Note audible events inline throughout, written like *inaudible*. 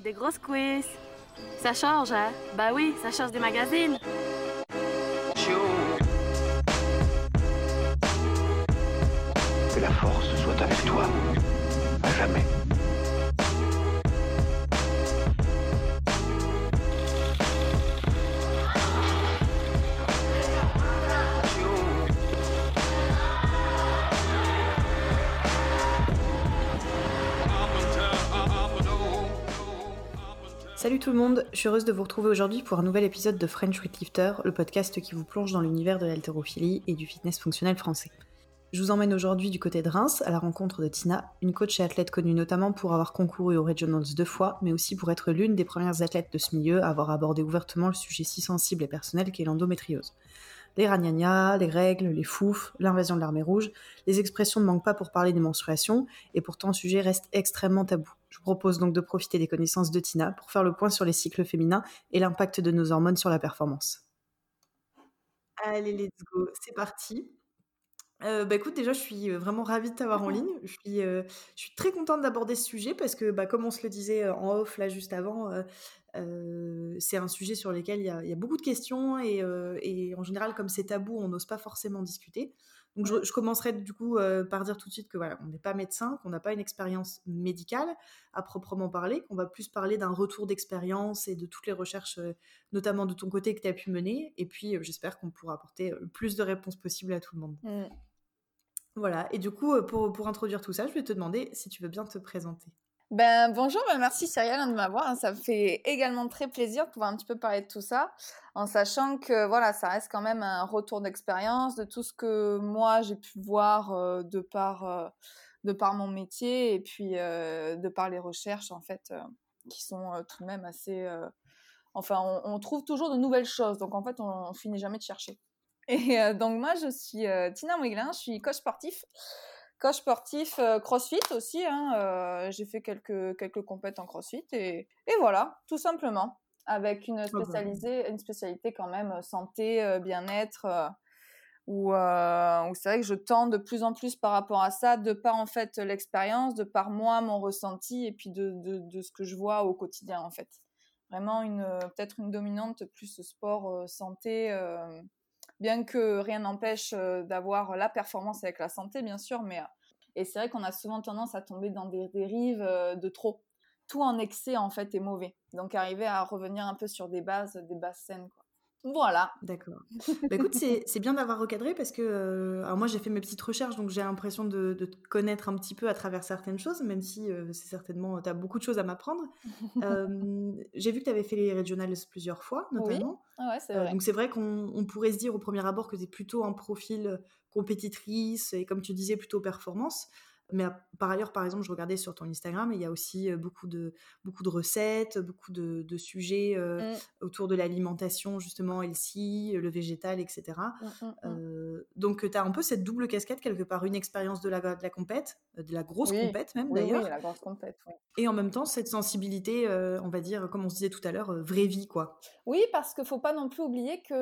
des grosses quiz. Ça change, hein? Bah oui, ça change des magazines. Je suis heureuse de vous retrouver aujourd'hui pour un nouvel épisode de French Weightlifter, le podcast qui vous plonge dans l'univers de l'haltérophilie et du fitness fonctionnel français. Je vous emmène aujourd'hui du côté de Reims à la rencontre de Tina, une coach et athlète connue notamment pour avoir concouru aux Regionals deux fois, mais aussi pour être l'une des premières athlètes de ce milieu à avoir abordé ouvertement le sujet si sensible et personnel qu'est l'endométriose. Les ragnagnas, les règles, les fouf, l'invasion de l'armée rouge, les expressions ne manquent pas pour parler des menstruations, et pourtant le sujet reste extrêmement tabou. Je vous propose donc de profiter des connaissances de Tina pour faire le point sur les cycles féminins et l'impact de nos hormones sur la performance. Allez, let's go, c'est parti. Euh, bah écoute, déjà, je suis euh, vraiment ravie de t'avoir en ligne. Je suis, euh, je suis très contente d'aborder ce sujet parce que, bah, comme on se le disait en off là juste avant, euh, c'est un sujet sur lequel il y a, il y a beaucoup de questions et, et en général, comme c'est tabou, on n'ose pas forcément discuter. Donc, je, je commencerai du coup euh, par dire tout de suite que voilà, on n'est pas médecin, qu'on n'a pas une expérience médicale à proprement parler, qu'on va plus parler d'un retour d'expérience et de toutes les recherches, euh, notamment de ton côté que tu as pu mener. Et puis, euh, j'espère qu'on pourra apporter le plus de réponses possibles à tout le monde. Mm. Voilà, et du coup, pour, pour introduire tout ça, je vais te demander si tu veux bien te présenter. Ben, bonjour, ben, merci Cyrielle hein, de m'avoir. hein. Ça me fait également très plaisir de pouvoir un petit peu parler de tout ça, en sachant que voilà, ça reste quand même un retour d'expérience de tout ce que moi j'ai pu voir de par de par mon métier et puis de par les recherches en fait qui sont tout de même assez. Enfin, on, trouve toujours de nouvelles choses, donc en fait, on, finit jamais de chercher. Et donc moi, je suis Tina Mouiglin, je suis coach sportif. Coach sportif euh, CrossFit aussi. Hein, euh, j'ai fait quelques quelques compètes en CrossFit et, et voilà, tout simplement, avec une spécialisée, une spécialité quand même euh, santé, euh, bien-être, euh, où, euh, où c'est vrai que je tends de plus en plus par rapport à ça, de par en fait l'expérience, de par moi mon ressenti et puis de, de, de ce que je vois au quotidien en fait. Vraiment une peut-être une dominante plus sport santé. Bien que rien n'empêche euh, d'avoir la performance avec la santé, bien sûr, mais euh, et c'est vrai qu'on a souvent tendance à tomber dans des dérives euh, de trop. Tout en excès en fait est mauvais. Donc arriver à revenir un peu sur des bases, des bases saines. Quoi. Voilà. D'accord. Bah écoute, c'est c'est bien d'avoir recadré parce que euh, alors moi j'ai fait mes petites recherches donc j'ai l'impression de, de te connaître un petit peu à travers certaines choses, même si euh, c'est certainement tu as beaucoup de choses à m'apprendre. *laughs* Euh, j'ai vu que tu avais fait les regionals plusieurs fois notamment. Ah ouais, c'est vrai. donc c'est vrai qu'on on pourrait se dire au premier abord que tu es plutôt un profil compétitrice et comme tu disais plutôt performance. Mais par ailleurs, par exemple, je regardais sur ton Instagram et il y a aussi beaucoup de, beaucoup de recettes, beaucoup de, de sujets euh, Mm, autour de l'alimentation, justement, healthy, le végétal, etc. mm, mm, mm. Euh, donc tu as un peu cette double casquette quelque part, une expérience de la, de la compète, de la grosse Oui. compète même Oui, d'ailleurs, oui, la grosse compète. Oui. et en même temps cette sensibilité, euh, on va dire, comme on se disait tout à l'heure, vraie vie quoi. Oui, parce qu'il faut pas non plus oublier que,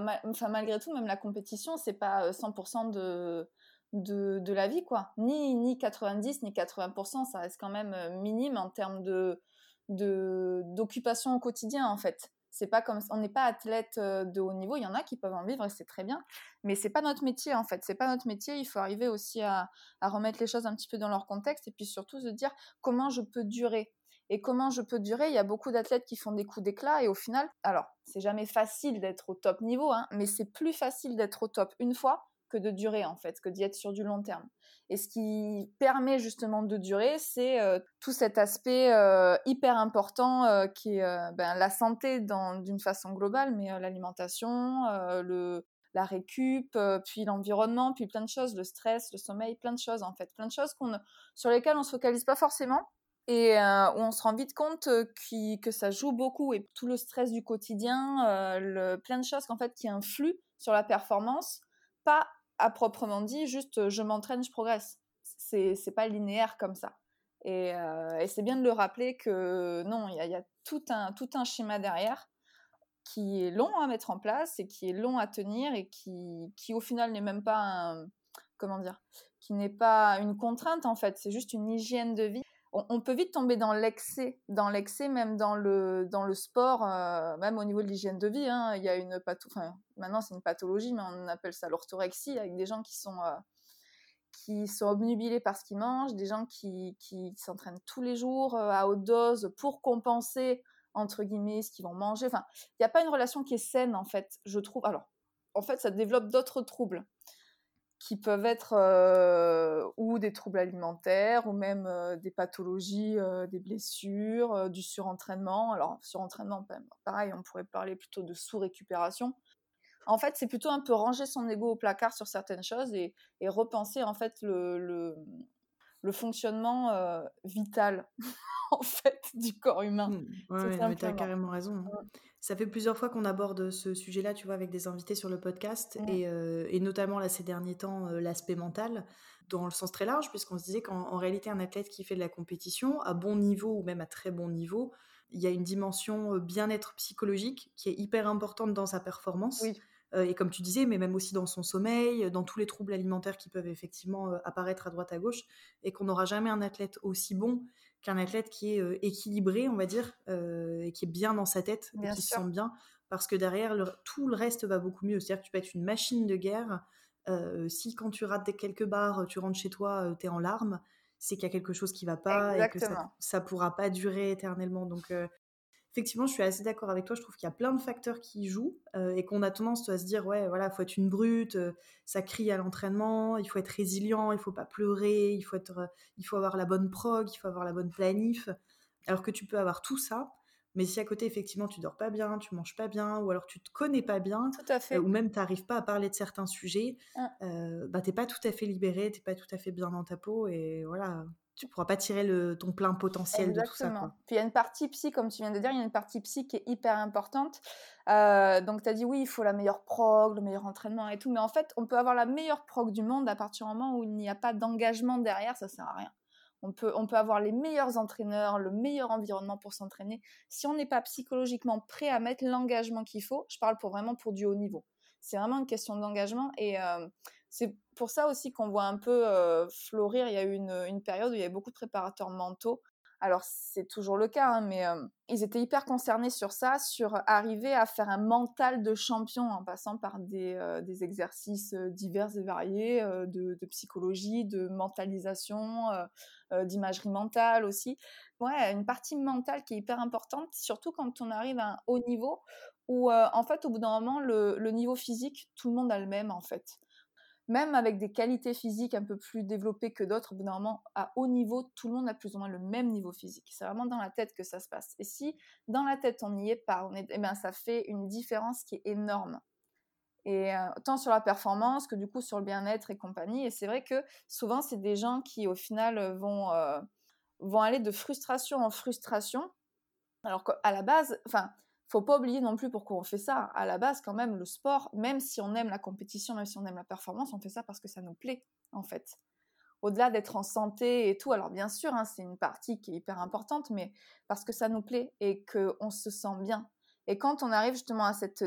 ma- enfin malgré tout, même la compétition, c'est pas euh, 100% de, de la vie, quoi. Ni ni 90 ni 80%, ça reste quand même euh, minime en termes de de d'occupation au quotidien en fait. C'est pas comme on n'est pas athlète euh, de haut niveau. Il y en a qui peuvent en vivre et c'est très bien, mais c'est pas notre métier en fait. C'est pas notre métier. Il faut arriver aussi à à remettre les choses un petit peu dans leur contexte et puis surtout se dire comment je peux durer. Et comment je peux durer Il y a beaucoup d'athlètes qui font des coups d'éclat et au final, alors c'est jamais facile d'être au top niveau, hein, mais c'est plus facile d'être au top une fois que de durer en fait, que d'y être sur du long terme. Et ce qui permet justement de durer, c'est euh, tout cet aspect euh, hyper important euh, qui est ben, la santé d'une façon globale, mais l'alimentation, le la récup, puis l'environnement, puis plein de choses, le stress, le sommeil, plein de choses en fait, plein de choses sur lesquelles on se focalise pas forcément et où on se rend vite compte que ça joue beaucoup et tout le stress du quotidien, le, plein de choses qu'en fait qui influent sur la performance, pas à proprement dit, juste euh, je m'entraîne, je progresse. C'est c'est pas linéaire comme ça. Et, euh, c'est bien de le rappeler que non, il y a, il y a tout un tout un schéma derrière qui est long à mettre en place et qui est long à tenir et qui qui au final n'est même pas un comment dire, qui n'est pas une contrainte en fait, c'est juste une hygiène de vie on, peut vite tomber dans l'excès, dans l'excès même dans le, dans le sport, euh, même au niveau de l'hygiène de vie. Hein. il y a une maintenant c'est une pathologie, mais on appelle ça l'orthorexie, avec des gens qui sont, euh, qui sont obnubilés par ce qu'ils mangent, des gens qui, qui s'entraînent tous les jours euh, à haute dose pour compenser entre guillemets ce qu'ils vont manger. Enfin, il n'y a pas une relation qui est saine en fait, je trouve. Alors, en fait, ça développe d'autres troubles qui peuvent être euh, ou des troubles alimentaires ou même euh, des pathologies, euh, des blessures, du surentraînement. Alors, surentraînement, pareil, on pourrait parler plutôt de sous-récupération. En fait, c'est plutôt un peu ranger son ego au placard sur certaines choses et, repenser en fait le, le fonctionnement vital *laughs* en fait du corps humain. Mmh. tu as carrément raison. Hein. Ça fait plusieurs fois qu'on aborde ce sujet-là, tu vois, avec des invités sur le podcast, et, et, notamment là ces derniers temps, l'aspect mental, dans le sens très large, puisqu'on se disait qu'en réalité, un athlète qui fait de la compétition, à bon niveau ou même à très bon niveau, il y a une dimension bien-être psychologique qui est hyper importante dans sa performance. Oui. et comme tu disais, mais même aussi dans son sommeil, dans tous les troubles alimentaires qui peuvent effectivement apparaître à droite à gauche, et qu'on n'aura jamais un athlète aussi bon qu'un athlète qui est équilibré, on va dire, et qui est bien dans sa tête, et qui se sent bien, parce que derrière, tout le reste va beaucoup mieux. C'est-à-dire que tu peux être une machine de guerre. si quand tu rates quelques barres, tu rentres chez toi, tu es en larmes, c'est qu'il y a quelque chose qui va pas et que ça, ne pourra pas durer éternellement. Donc, effectivement, je suis assez d'accord avec toi. Je trouve qu'il y a plein de facteurs qui jouent euh, et qu'on a tendance à se dire ouais, voilà, faut être une brute, euh, ça crie à l'entraînement, il faut être résilient, il faut pas pleurer, il faut être, euh, il faut avoir la bonne prog, il faut avoir la bonne planif. Alors que tu peux avoir tout ça, mais si à côté effectivement tu dors pas bien, tu manges pas bien, ou alors tu te connais pas bien, tout à fait. ou même tu n'arrives pas à parler de certains sujets, ah. bah t'es pas tout à fait libéré, t'es pas tout à fait bien dans ta peau et voilà tu pourras pas tirer le, ton plein potentiel de tout ça. Puis il y a une partie psy, comme tu viens de dire, il y a une partie psy qui est hyper importante. Euh, donc tu as dit oui, il faut la meilleure prog, le meilleur entraînement et tout, mais en fait, on peut avoir la meilleure prog du monde à partir du moment où il n'y a pas d'engagement derrière, ça sert à rien. On peut, on peut avoir les meilleurs entraîneurs, le meilleur environnement pour s'entraîner. Si on n'est pas psychologiquement prêt à mettre l'engagement qu'il faut, je parle pour vraiment pour du haut niveau. C'est vraiment une question d'engagement et euh, c'est pour ça aussi qu'on voit un peu euh, florir. Il y a eu une, période où il y avait beaucoup de préparateurs mentaux. Alors c'est toujours le cas, hein, mais ils étaient hyper concernés sur ça, sur arriver à faire un mental de champion en passant par des, exercices divers et variés de, psychologie, de mentalisation, d'imagerie mentale aussi. Ouais, une partie mentale qui est hyper importante, surtout quand on arrive à un haut niveau où en fait au bout d'un moment le niveau physique, tout le monde a le même en fait même avec des qualités physiques un peu plus développées que d'autres, moment, à haut niveau, tout le monde a plus ou moins le même niveau physique. C'est vraiment dans la tête que ça se passe. Et si dans la tête on n'y est pas, eh bien, ça fait une différence qui est énorme. Et euh, tant sur la performance que du coup sur le bien-être et compagnie. Et c'est vrai que souvent, c'est des gens qui au final vont, euh, vont aller de frustration en frustration. Alors qu'à la base, enfin, faut pas oublier non plus pourquoi on fait ça. À la base, quand même, le sport, même si on aime la compétition, même si on aime la performance, on fait ça parce que ça nous plaît, en fait. Au-delà d'être en santé et tout, alors bien sûr, hein, c'est une partie qui est hyper importante, mais parce que ça nous plaît et qu'on se sent bien. Et quand on arrive justement à cette,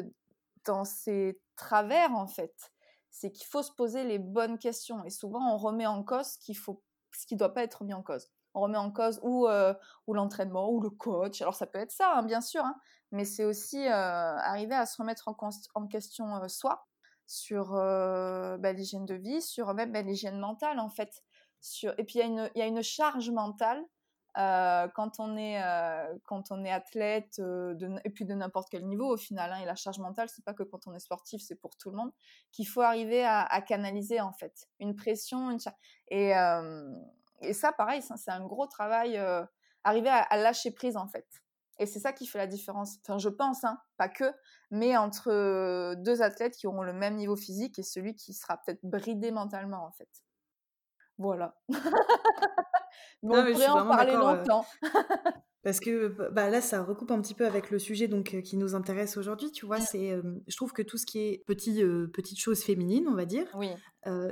dans ces travers, en fait, c'est qu'il faut se poser les bonnes questions. Et souvent, on remet en cause ce qui doit pas être mis en cause on remet en cause ou, euh, ou l'entraînement ou le coach. Alors ça peut être ça, hein, bien sûr, hein, mais c'est aussi euh, arriver à se remettre en, question euh, soi sur bah, l'hygiène de vie, sur même bah, l'hygiène mentale en fait. Et puis il y, y, a une charge mentale quand, on est, quand on est athlète et puis de n'importe quel niveau au final. Hein, et la charge mentale, c'est pas que quand on est sportif, c'est pour tout le monde, qu'il faut arriver à, canaliser en fait. Une pression, une charge. Et, et ça, pareil, c'est un gros travail, arriver à, à lâcher prise en fait. Et c'est ça qui fait la différence, enfin je pense, hein, pas que, mais entre deux athlètes qui auront le même niveau physique et celui qui sera peut-être bridé mentalement en fait. Voilà. *laughs* bon, on pourrait en parler longtemps. *laughs* Parce que bah, là, ça recoupe un petit peu avec le sujet donc qui nous intéresse aujourd'hui. Tu vois, mmh. c'est, je trouve que tout ce qui est petit, petites choses féminines, on va dire, oui.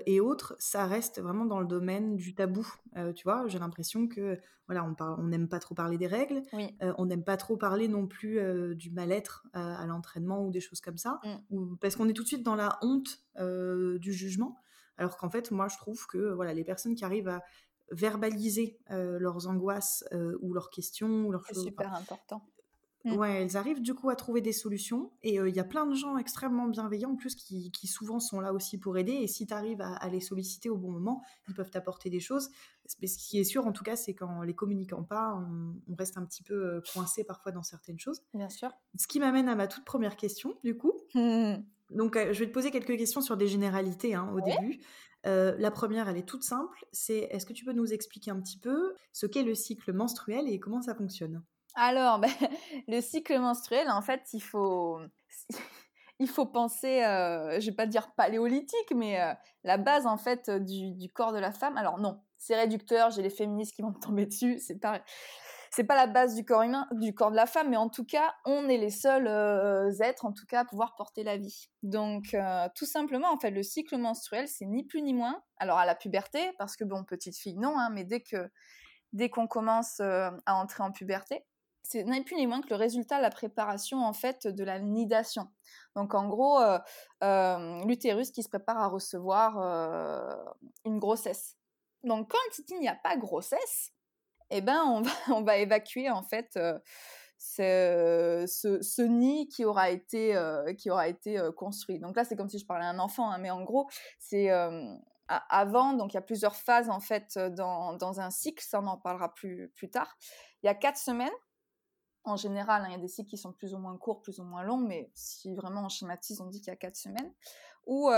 et autres, ça reste vraiment dans le domaine du tabou. tu vois, j'ai l'impression que voilà, on parle, on n'aime pas trop parler des règles, on n'aime pas trop parler non plus du mal-être à l'entraînement ou des choses comme ça, mmh. ou, parce qu'on est tout de suite dans la honte du jugement. Alors qu'en fait, moi, je trouve que voilà, les personnes qui arrivent à verbaliser leurs angoisses ou leurs questions ou leurs C'est choses. super important. Mmh. Ouais, elles arrivent du coup à trouver des solutions et il y a plein de gens extrêmement bienveillants en plus qui, qui souvent sont là aussi pour aider et si tu arrives à, à, les solliciter au bon moment, ils peuvent t'apporter des choses. Mais ce qui est sûr en tout cas, c'est qu'en les communiquant pas, on, on, reste un petit peu coincé parfois dans certaines choses. Bien sûr. Ce qui m'amène à ma toute première question du coup. Mmh. *laughs* Donc je vais te poser quelques questions sur des généralités hein, au ouais. début. Euh, la première, elle est toute simple, c'est est-ce que tu peux nous expliquer un petit peu ce qu'est le cycle menstruel et comment ça fonctionne? Alors, ben, *laughs* le cycle menstruel, en fait, il faut, *laughs* il faut penser, euh, je vais pas dire paléolithique, mais euh, la base en fait du, du, corps de la femme. Alors non, c'est réducteur. J'ai les féministes qui vont me tomber dessus. C'est pas, c'est pas la base du corps humain, du corps de la femme, mais en tout cas, on est les seuls euh, êtres, en tout cas, à pouvoir porter la vie. Donc, euh, tout simplement, en fait, le cycle menstruel, c'est ni plus ni moins. Alors à la puberté, parce que bon, petite fille, non, hein, mais dès que dès qu'on commence euh, à entrer en puberté, c'est ni plus ni moins que le résultat de la préparation en fait de la nidation. Donc en gros, l'utérus qui se prépare à recevoir une grossesse. Donc quand il n'y a pas grossesse, eh ben on va, *laughs* on va évacuer en fait ce, ce, ce, nid qui aura été, qui aura été construit. Donc là c'est comme si je parlais à un enfant, hein, mais en gros c'est avant, donc il y a plusieurs phases en fait dans, dans un cycle, ça on en parlera plus, plus tard. Il y a quatre semaines en général, hein, il y a des cycles qui sont plus ou moins courts, plus ou moins longs, mais si vraiment on schématise, on dit qu'il y a quatre semaines, où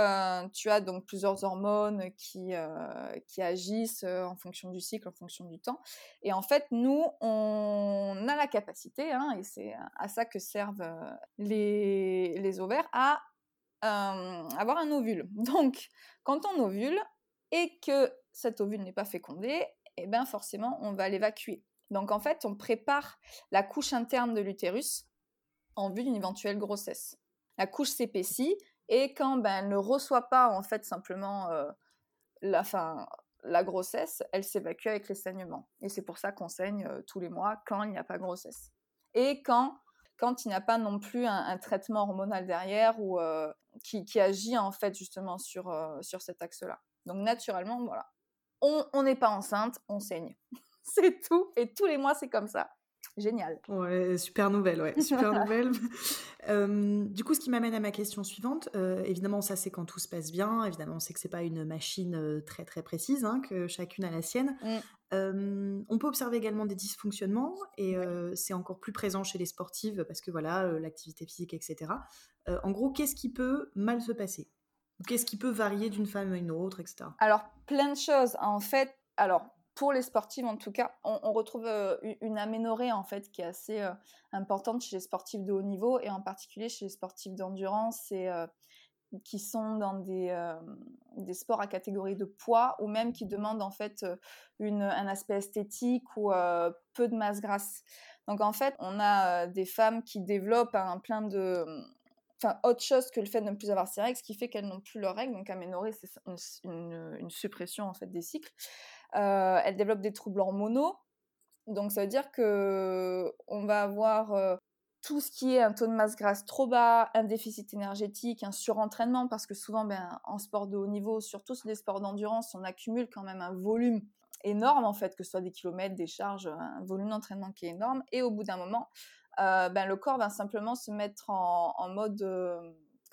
tu as donc plusieurs hormones qui, qui agissent en fonction du cycle, en fonction du temps. Et en fait, nous, on a la capacité, hein, et c'est à ça que servent les, les ovaires, à avoir un ovule. *laughs* Donc, quand on ovule et que cet ovule n'est pas fécondé, eh ben forcément, on va l'évacuer. Donc en fait, on prépare la couche interne de l'utérus en vue d'une éventuelle grossesse. La couche s'épaissit et quand ben, elle ne reçoit pas en fait simplement euh, la, fin, la grossesse, elle s'évacue avec les saignements. Et c'est pour ça qu'on saigne euh, tous les mois quand il n'y a pas grossesse. Et quand, quand il n'y a pas non plus un, traitement hormonal derrière ou euh, qui, qui, agit en fait justement sur, sur cet axe-là. Donc naturellement, voilà. On n'est pas enceinte, on saigne. *laughs* c'est tout. Et tous les mois, c'est comme ça. Génial. Ouais, super nouvelle, ouais, super *laughs* nouvelle. Euh, du coup, ce qui m'amène à ma question suivante, euh, évidemment, ça c'est quand tout se passe bien. Évidemment, on sait que c'est pas une machine euh, très très précise, hein, que chacune a la sienne. Mm. on peut observer également des dysfonctionnements et c'est encore plus présent chez les sportives parce que voilà, l'activité physique, etc. en gros, qu'est-ce qui peut mal se passer? Qu'est-ce qui peut varier d'une femme à une autre, etc. Alors, plein de choses. En fait, alors pour les sportives en tout cas, on, retrouve euh, une aménorrhée en fait qui est assez euh, importante chez les sportifs de haut niveau et en particulier chez les sportifs d'endurance et euh, qui sont dans des, des, sports à catégorie de poids ou même qui demandent en fait une, un aspect esthétique ou peu de masse grasse. Donc en fait, on a des femmes qui développent un plein de enfin autre chose que le fait de ne plus avoir ses règles, ce qui fait qu'elles n'ont plus leurs règles. Donc aménorrhée, c'est une, une, une, suppression en fait des cycles. Euh, elles développent des troubles hormonaux. Donc ça veut dire que on va avoir euh, tout ce qui est un taux de masse grasse trop bas, un déficit énergétique, un surentraînement, parce que souvent, ben, en sport de haut niveau, surtout sur des sports d'endurance, on accumule quand même un volume énorme, en fait, que ce soit des kilomètres, des charges, un volume d'entraînement qui est énorme. Et au bout d'un moment, euh, ben, le corps va simplement se mettre en, mode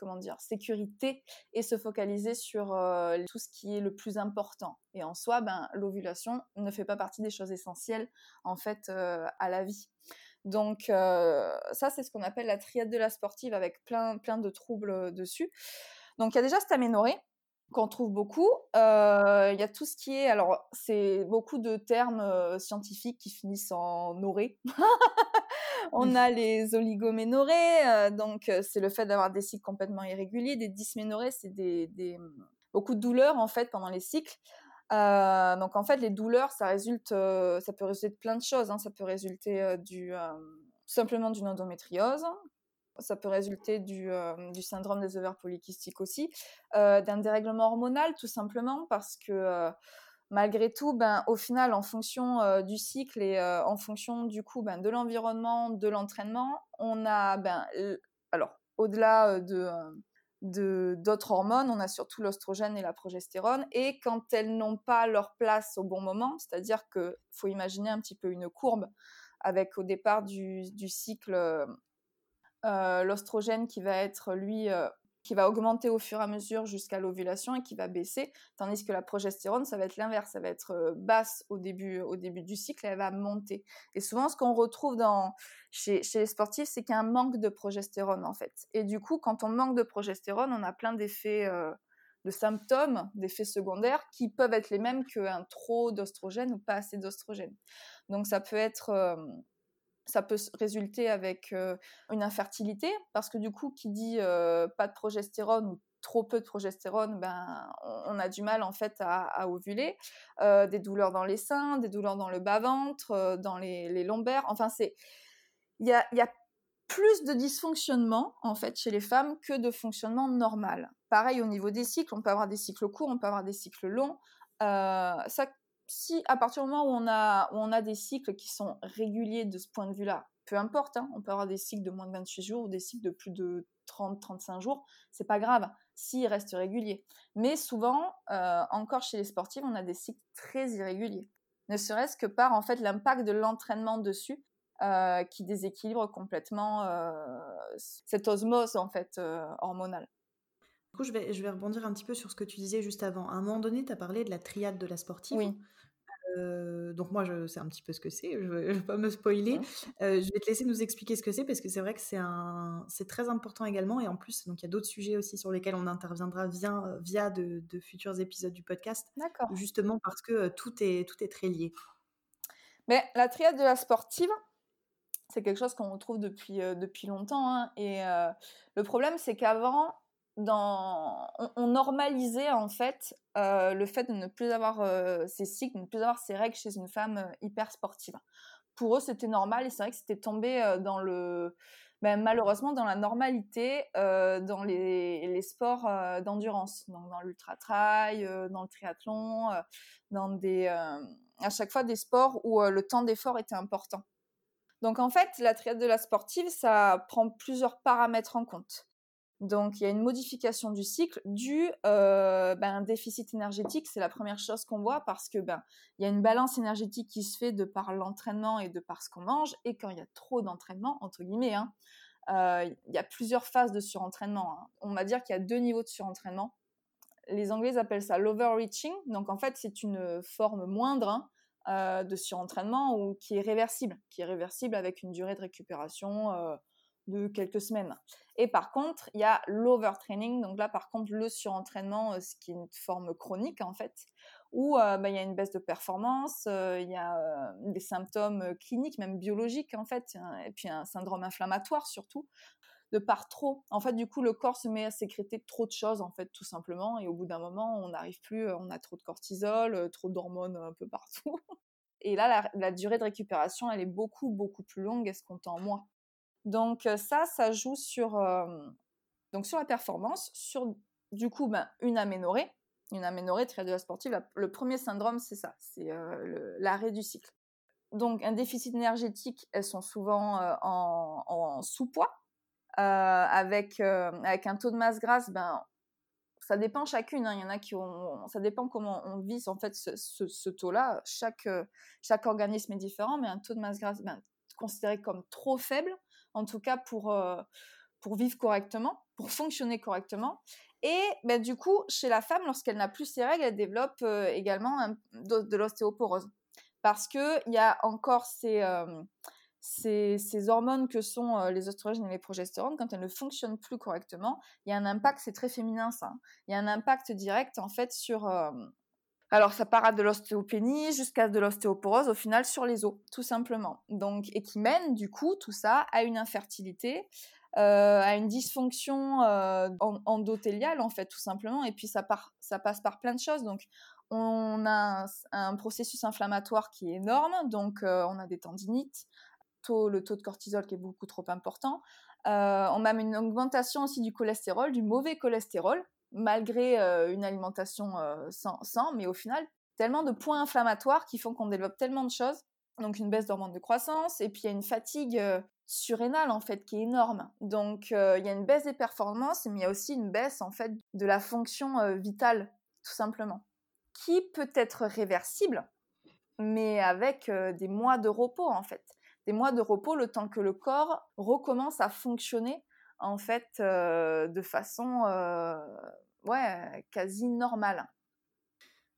comment dire, sécurité et se focaliser sur euh, tout ce qui est le plus important. Et en soi, ben, l'ovulation ne fait pas partie des choses essentielles en fait euh, à la vie. Donc euh, ça, c'est ce qu'on appelle la triade de la sportive avec plein, plein de troubles dessus. Donc il y a déjà cette aménorrhée qu'on trouve beaucoup. Il y a tout ce qui est, alors c'est beaucoup de termes scientifiques qui finissent en oré. *laughs* On a les oligoménorrhées, euh, donc c'est le fait d'avoir des cycles complètement irréguliers. Des dysménorrhées, c'est des, beaucoup de douleurs en fait pendant les cycles. Euh, donc en fait, les douleurs, ça résulte, ça peut résulter de plein de choses. Hein. Ça peut résulter du simplement d'une endométriose, ça peut résulter du, euh, du, syndrome des ovaires polykystiques aussi, euh, d'un dérèglement hormonal tout simplement parce que euh, malgré tout, ben, au final, en fonction euh, du cycle et euh, en fonction du coup ben, de l'environnement, de l'entraînement, on a, ben, alors au-delà de d'autres hormones, on a surtout l'ostrogène et la progestérone, et quand elles n'ont pas leur place au bon moment, c'est-à-dire qu'il faut imaginer un petit peu une courbe avec au départ du, cycle euh, l'ostrogène qui va être lui qui va augmenter au fur et à mesure jusqu'à l'ovulation et qui va baisser, tandis que la progestérone, ça va être l'inverse, ça va être euh, basse au début, au début du cycle et elle va monter. Et souvent, ce qu'on retrouve dans, chez, les sportifs, c'est qu'il y a un manque de progestérone en fait. Et du coup, quand on manque de progestérone, on a plein d'effets, euh, de symptômes, d'effets secondaires qui peuvent être les mêmes qu'un trop d'ostrogène ou pas assez d'ostrogène. Donc ça peut être... Euh, ça peut résulter avec une infertilité, parce que du coup, qui dit pas de progestérone ou trop peu de progestérone, ben, on, a du mal en fait à, ovuler. des douleurs dans les seins, des douleurs dans le bas-ventre, dans les, lombaires. Enfin, c'est il y a, plus de dysfonctionnement en fait chez les femmes que de fonctionnement normal. Pareil au niveau des cycles, on peut avoir des cycles courts, on peut avoir des cycles longs. ça si à partir du moment où on a, on a des cycles qui sont réguliers de ce point de vue-là, peu importe, hein, on peut avoir des cycles de moins de 28 jours ou des cycles de plus de 30-35 jours, c'est pas grave s'ils restent réguliers. Mais souvent, euh, encore chez les sportifs, on a des cycles très irréguliers. Ne serait-ce que par en fait l'impact de l'entraînement dessus, euh, qui déséquilibre complètement euh, cette osmose en fait hormonale. Du coup, je vais, je vais rebondir un petit peu sur ce que tu disais juste avant. À un moment donné, tu as parlé de la triade de la sportive. Oui. Euh, donc moi, je sais un petit peu ce que c'est, je ne vais pas me spoiler. Euh, je vais te laisser nous expliquer ce que c'est parce que c'est vrai que c'est un, c'est très important également et en plus, donc il y a d'autres sujets aussi sur lesquels on interviendra via, via de, futurs épisodes du podcast. D'accord. Justement parce que tout est, tout est très lié. Mais la triade de la sportive, c'est quelque chose qu'on retrouve depuis, euh, depuis longtemps. Hein, et le problème, c'est qu'avant, on, normalisait en fait euh, le fait de ne plus avoir euh, ses cycles, de ne plus avoir ses règles chez une femme euh, hyper sportive. Pour eux, c'était normal et c'est vrai que c'était tombé dans le, ben, malheureusement dans la normalité dans les, sports d'endurance, donc dans l'ultra trail, dans le triathlon, à chaque fois des sports où le temps d'effort était important. Donc en fait, la triade de la sportive, ça prend plusieurs paramètres en compte. Donc, il y a une modification du cycle due euh, ben, un déficit énergétique. C'est la première chose qu'on voit parce que ben il y a une balance énergétique qui se fait de par l'entraînement et de par ce qu'on mange. Et quand il y a trop d'entraînement, entre guillemets, hein, euh, il y a plusieurs phases de surentraînement. Hein. On va dire qu'il y a deux niveaux de surentraînement. Les Anglais appellent ça l'overreaching. Donc, en fait, c'est une forme moindre hein, euh, de surentraînement ou qui est réversible, qui est réversible avec une durée de récupération euh, de quelques semaines. Et par contre, il y a l'overtraining, donc là par contre le surentraînement, euh, ce qui est une forme chronique en fait, où euh, bah, il y a une baisse de performance, euh, il y a des symptômes cliniques, même biologiques en fait, hein, et puis un syndrome inflammatoire surtout, de par trop. En fait, du coup, le corps se met à sécréter trop de choses en fait, tout simplement, et au bout d'un moment, on n'arrive plus, on a trop de cortisol, trop d'hormones un peu partout. *laughs* Et là, la, durée de récupération, elle est beaucoup, beaucoup plus longue, est-ce qu'on en moins? Donc ça, ça joue sur, donc sur la performance, sur du coup ben, une aménorrhée, une aménorrhée très de la sportive. le premier syndrome, c'est ça, c'est l'arrêt du cycle. Donc un déficit énergétique, elles sont souvent en, sous-poids, avec, avec un taux de masse grasse, ben, ça dépend chacune. Hein. Il y en a qui ont, ça dépend comment on vise en fait ce, taux-là. Chaque, chaque organisme est différent, mais un taux de masse grasse ben, considéré comme trop faible, en tout cas pour, euh, pour vivre correctement, pour fonctionner correctement. Et ben, du coup, chez la femme, lorsqu'elle n'a plus ses règles, elle développe euh, également de, l'ostéoporose. Parce qu'il y a encore ces, euh, ces, ces, hormones que sont les oestrogènes et les progestérones, quand elles ne fonctionnent plus correctement, il y a un impact, c'est très féminin ça, hein. il y a un impact direct en fait sur, alors, ça part de l'ostéopénie jusqu'à de l'ostéoporose, au final, sur les os, tout simplement. Donc, et qui mène, du coup, tout ça à une infertilité, euh, à une dysfonction euh, endothéliale, en fait, tout simplement. Et puis, ça passe par plein de choses. Donc, on a un, processus inflammatoire qui est énorme. Donc, euh, on a des tendinites, le taux de cortisol qui est beaucoup trop important. on a une augmentation aussi du cholestérol, du mauvais cholestérol, malgré une alimentation sans, mais au final, tellement de points inflammatoires qui font qu'on développe tellement de choses. Donc une baisse d'hormones de croissance, et puis il y a une fatigue surrénale en fait qui est énorme. Donc il y a une baisse des performances, mais il y a aussi une baisse en fait de la fonction vitale tout simplement, qui peut être réversible, mais avec des mois de repos en fait. Des mois de repos le temps que le corps recommence à fonctionner en fait de façon ouais, quasi normale.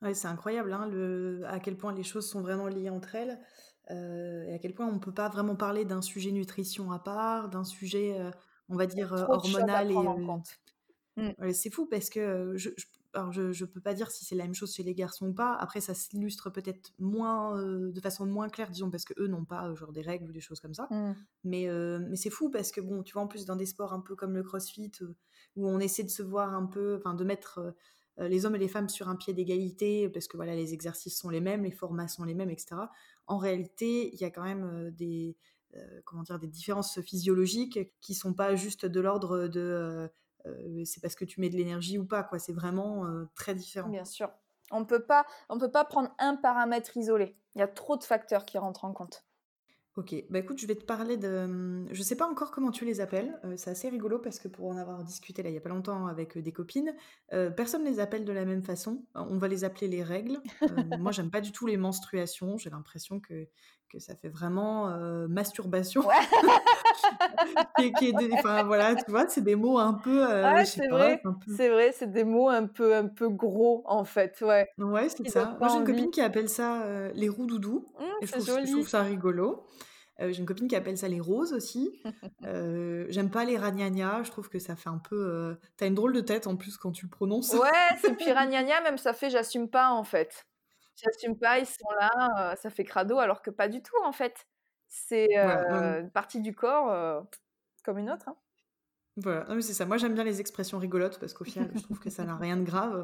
Ouais, c'est incroyable hein, le, à quel point les choses sont vraiment liées entre elles et à quel point on ne peut pas vraiment parler d'un sujet nutrition à part, d'un sujet, on va dire, hormonal. Et, mmh. c'est fou parce que je, alors je ne peux pas dire si c'est la même chose chez les garçons ou pas. Après, ça s'illustre peut-être moins, de façon moins claire, disons, parce que eux n'ont pas genre des règles ou des choses comme ça. Mmh. Mais, mais c'est fou parce que bon, tu vois, en plus dans des sports un peu comme le CrossFit où on essaie de se voir un peu, enfin de mettre les hommes et les femmes sur un pied d'égalité parce que voilà, les exercices sont les mêmes, les formats sont les mêmes, etc. En réalité, il y a quand même des comment dire des différences physiologiques qui sont pas juste de l'ordre de c'est parce que tu mets de l'énergie ou pas, quoi. C'est vraiment très différent. Bien sûr. On peut pas, on peut pas prendre un paramètre isolé. Il y a trop de facteurs qui rentrent en compte. Ok, bah écoute, je vais te parler de. Je sais pas encore comment tu les appelles. c'est assez rigolo parce que pour en avoir discuté là il y a pas longtemps avec des copines, personne ne les appelle de la même façon. On va les appeler les règles. moi, j'aime pas du tout les menstruations. J'ai l'impression que, que ça fait vraiment masturbation. Ouais. *laughs* qui, enfin, voilà, tu vois, c'est des mots un peu. ouais, c'est vrai. C'est vrai, c'est des mots un peu, un peu gros en fait. Ouais. Ouais, c'est ça. Moi, j'ai une copine qui appelle ça les roues doudou. Mmh, et je trouve, je trouve ça rigolo. Euh, j'ai une copine qui appelle ça les roses aussi. *laughs* Euh, j'aime pas les ragnagna, je trouve que ça fait un peu. Euh, t'as une drôle de tête en plus quand tu le prononces. Ouais, c'est *laughs* puis ragnagna, même ça fait j'assume pas en fait. J'assume pas, ils sont là, ça fait crado, alors que pas du tout en fait. C'est une partie du corps comme une autre. Hein. Voilà, c'est ça. Moi, j'aime bien les expressions rigolotes parce qu'au final, je trouve que ça n'a rien de grave.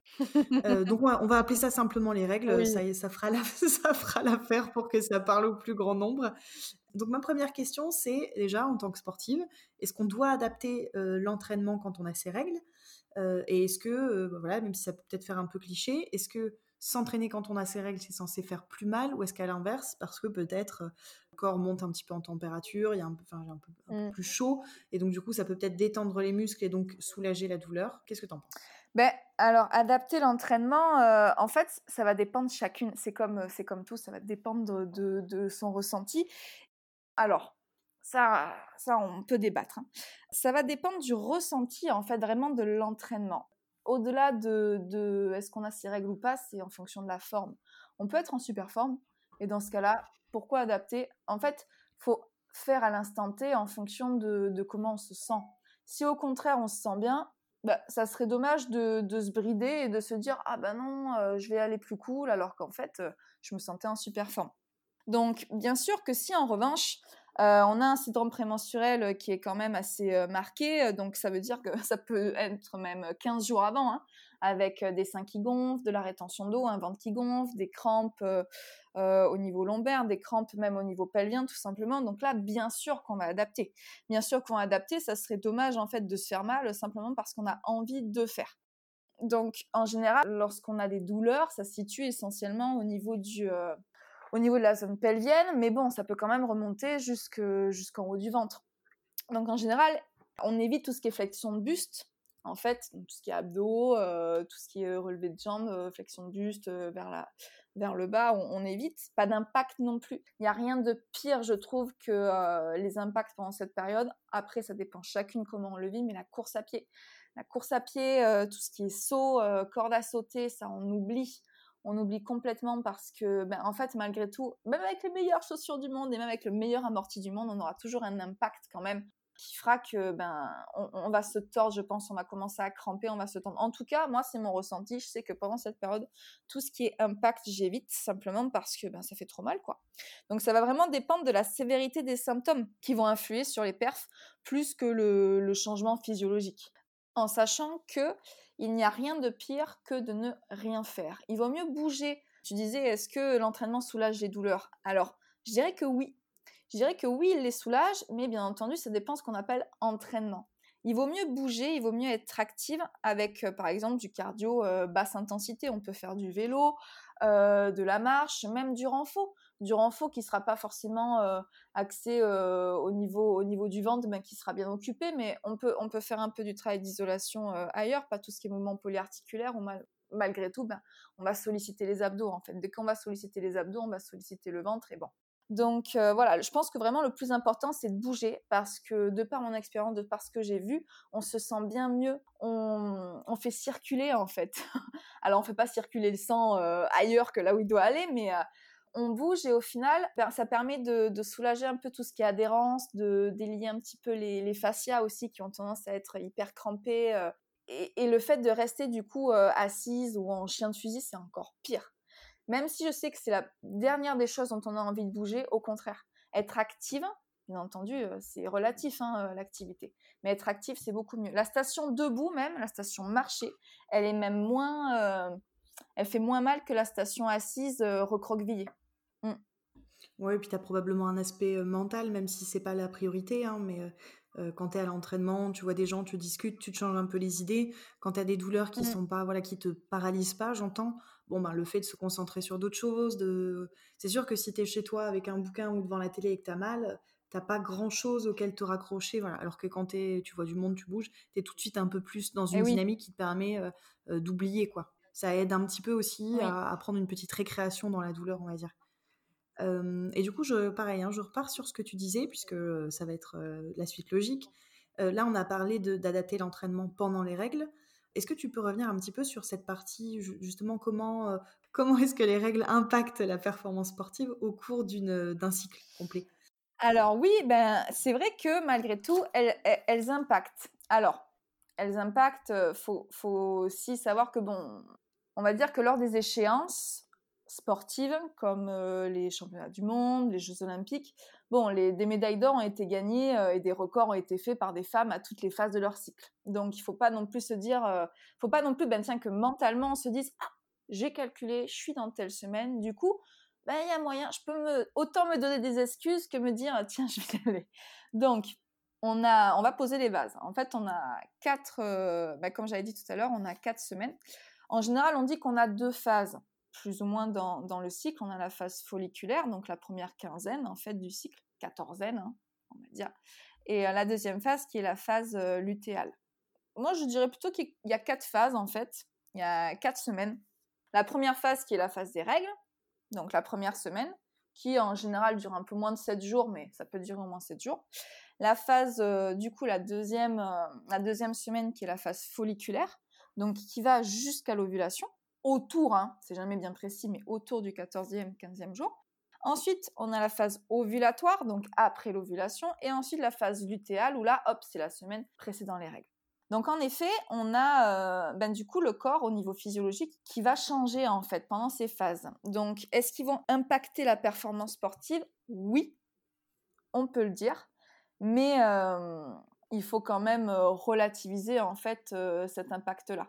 Euh, *laughs* donc, on va, appeler ça simplement les règles. Ça, ça fera la, *laughs* ça fera l'affaire pour que ça parle au plus grand nombre. Donc, ma première question, c'est déjà en tant que sportive, est-ce qu'on doit adapter euh, l'entraînement quand on a ces règles? Euh, Et est-ce que, bah, voilà, même si ça peut peut-être faire un peu cliché, est-ce que s'entraîner quand on a ces règles, c'est censé faire plus mal ou est-ce qu'à l'inverse, parce que peut-être euh, le corps monte un petit peu en température, il y a un peu, enfin, un peu, mmh. plus chaud, et donc du coup ça peut peut-être détendre les muscles et donc soulager la douleur. Qu'est-ce que tu en penses? Ben, alors, adapter l'entraînement, euh, en fait, ça va dépendre chacune. C'est comme, c'est comme tout, ça va dépendre de, de son ressenti. Alors, ça, ça, on peut débattre. Hein. Ça va dépendre du ressenti, en fait, vraiment de l'entraînement au-delà de, est-ce qu'on a ses règles ou pas, c'est en fonction de la forme. On peut être en super forme, et dans ce cas-là, pourquoi adapter? En fait, faut faire à l'instant T en fonction de, comment on se sent. Si au contraire on se sent bien, bah, ça serait dommage de, se brider et de se dire ah ben non, euh, je vais aller plus cool alors qu'en fait euh, je me sentais en super forme. Donc bien sûr que si en revanche euh, on a un syndrome prémenstruel euh, qui est quand même assez euh, marqué, donc ça veut dire que *laughs* ça peut être même 15 jours avant, hein, avec des seins qui gonflent, de la rétention d'eau, un ventre qui gonfle, des crampes au niveau lombaire, des crampes même au niveau pelvien tout simplement. Donc là, bien sûr qu'on va adapter. Bien sûr qu'on va adapter, ça serait dommage en fait de se faire mal simplement parce qu'on a envie de faire. Donc en général, lorsqu'on a des douleurs, ça se situe essentiellement au niveau du au niveau de la zone pelvienne, mais bon, ça peut quand même remonter jusqu'en haut du ventre. Donc en général, on évite tout ce qui est flexion de buste, en fait, tout ce qui est abdos, euh, tout ce qui est relevé de jambes, euh, flexion de buste euh, vers, le bas, on, évite. Pas d'impact non plus. Il n'y a rien de pire, je trouve, que les impacts pendant cette période. Après, ça dépend chacune comment on le vit, mais la course à pied. La course à pied, tout ce qui est saut, corde à sauter, ça on oublie on oublie complètement parce que, ben, en fait, malgré tout, même avec les meilleures chaussures du monde et même avec le meilleur amorti du monde, on aura toujours un impact quand même qui fera que ben on, va se tordre, je pense, on va commencer à cramper, on va se tendre. En tout cas, moi, c'est mon ressenti. Je sais que pendant cette période, tout ce qui est impact, j'évite simplement parce que ben ça fait trop mal, quoi. Donc, ça va vraiment dépendre de la sévérité des symptômes qui vont influer sur les perfs plus que le changement physiologique, en sachant que il n'y a rien de pire que de ne rien faire. Il vaut mieux bouger. Tu disais, est-ce que l'entraînement soulage les douleurs? Alors, je dirais que oui. Je dirais que oui, il les soulage, mais bien entendu, ça dépend de ce qu'on appelle entraînement. Il vaut mieux bouger, il vaut mieux être active avec, euh, par exemple, du cardio euh, basse intensité. On peut faire du vélo, euh, de la marche, même du renfort. Du renfort qui sera pas forcément axé au, niveau, niveau du ventre ben, qui sera bien occupé, mais on peut, on peut faire un peu du travail d'isolation ailleurs, pas tout ce qui est mouvement polyarticulaire, ou malgré tout, ben, on va solliciter les abdos en fait. Dès qu'on va solliciter les abdos, on va solliciter le ventre et bon, donc euh, voilà, je pense que vraiment le plus important, c'est de bouger parce que de par mon expérience, de par ce que j'ai vu, on se sent bien mieux. On, fait circuler en fait. *laughs* Alors on fait pas circuler le sang euh, ailleurs que là où il doit aller, mais euh, on bouge et au final, ben, ça permet de, soulager un peu tout ce qui est adhérence, de délier un petit peu les, fascias aussi qui ont tendance à être hyper crampés. et, le fait de rester du coup assise ou en chien de fusil, c'est encore pire même si je sais que c'est la dernière des choses dont on a envie de bouger, au contraire, être active, bien entendu, euh, c'est relatif hein, euh, l'activité, mais être active, c'est beaucoup mieux. La station debout même, la station marché, elle est même moins, euh, elle fait moins mal que la station assise recroquevillée. Mm. Oui, et puis tu as probablement un aspect mental, même si c'est pas la priorité, hein, mais quand tu es à l'entraînement, tu vois des gens, tu discutes, tu te changes un peu les idées. Quand tu as des douleurs qui ne mm. sont pas, voilà, qui te paralysent pas, j'entends, bon, ben, le fait de se concentrer sur d'autres choses, de... c'est sûr que si tu es chez toi avec un bouquin ou devant la télé et que tu as mal, t'as pas grand chose auquel te raccrocher. Voilà. Alors que quand tu vois du monde, tu bouges, tu es tout de suite un peu plus dans une dynamique qui te permet euh, d'oublier. quoi. Ça aide un petit peu aussi à, prendre une petite récréation dans la douleur, on va dire. Et du coup, je, pareil, hein, je repars sur ce que tu disais, puisque ça va être la suite logique. là, on a parlé d'adapter l'entraînement pendant les règles. Est-ce que tu peux revenir un petit peu sur cette partie, justement, comment, comment est-ce que les règles impactent la performance sportive au cours d'un cycle complet? Alors oui, ben, c'est vrai que malgré tout, elles, impactent. Alors, elles impactent, il faut, aussi savoir que, bon, on va dire que lors des échéances sportives, comme les championnats du monde, les Jeux olympiques, bon, des médailles d'or ont été gagnées et des records ont été faits par des femmes à toutes les phases de leur cycle. Donc, il ne faut pas non plus se dire, euh, faut pas non plus, ben tiens, que mentalement on se dise, ah, j'ai calculé, je suis dans telle semaine, du coup, ben il y a moyen, je peux autant me donner des excuses que me dire, tiens, je vais y aller. Donc, on a, on va poser les bases. En fait, on a quatre, ben, comme j'avais dit tout à l'heure, on a quatre semaines. En général, on dit qu'on a deux phases plus ou moins dans, le cycle. On a la phase folliculaire, donc la première quinzaine en fait du cycle, quatorzaine, hein, on va dire, et euh, la deuxième phase qui est la phase euh, lutéale. Moi, je dirais plutôt qu'il y a quatre phases en fait. Il y a quatre semaines. La première phase qui est la phase des règles, donc la première semaine, qui en général dure un peu moins de 7 jours, mais ça peut durer au moins 7 jours. La phase, euh, du coup, la deuxième, la deuxième semaine qui est la phase folliculaire, donc qui va jusqu'à l'ovulation autour, hein, c'est jamais bien précis, mais autour du 14e, 15e jour. Ensuite, on a la phase ovulatoire, donc après l'ovulation, et ensuite la phase lutéale, où là, hop, c'est la semaine précédant les règles. Donc en effet, on a euh, ben, du coup le corps au niveau physiologique qui va changer en fait pendant ces phases. Donc est-ce qu'ils vont impacter la performance sportive? Oui, on peut le dire, mais euh, il faut quand même euh, relativiser en fait cet impact-là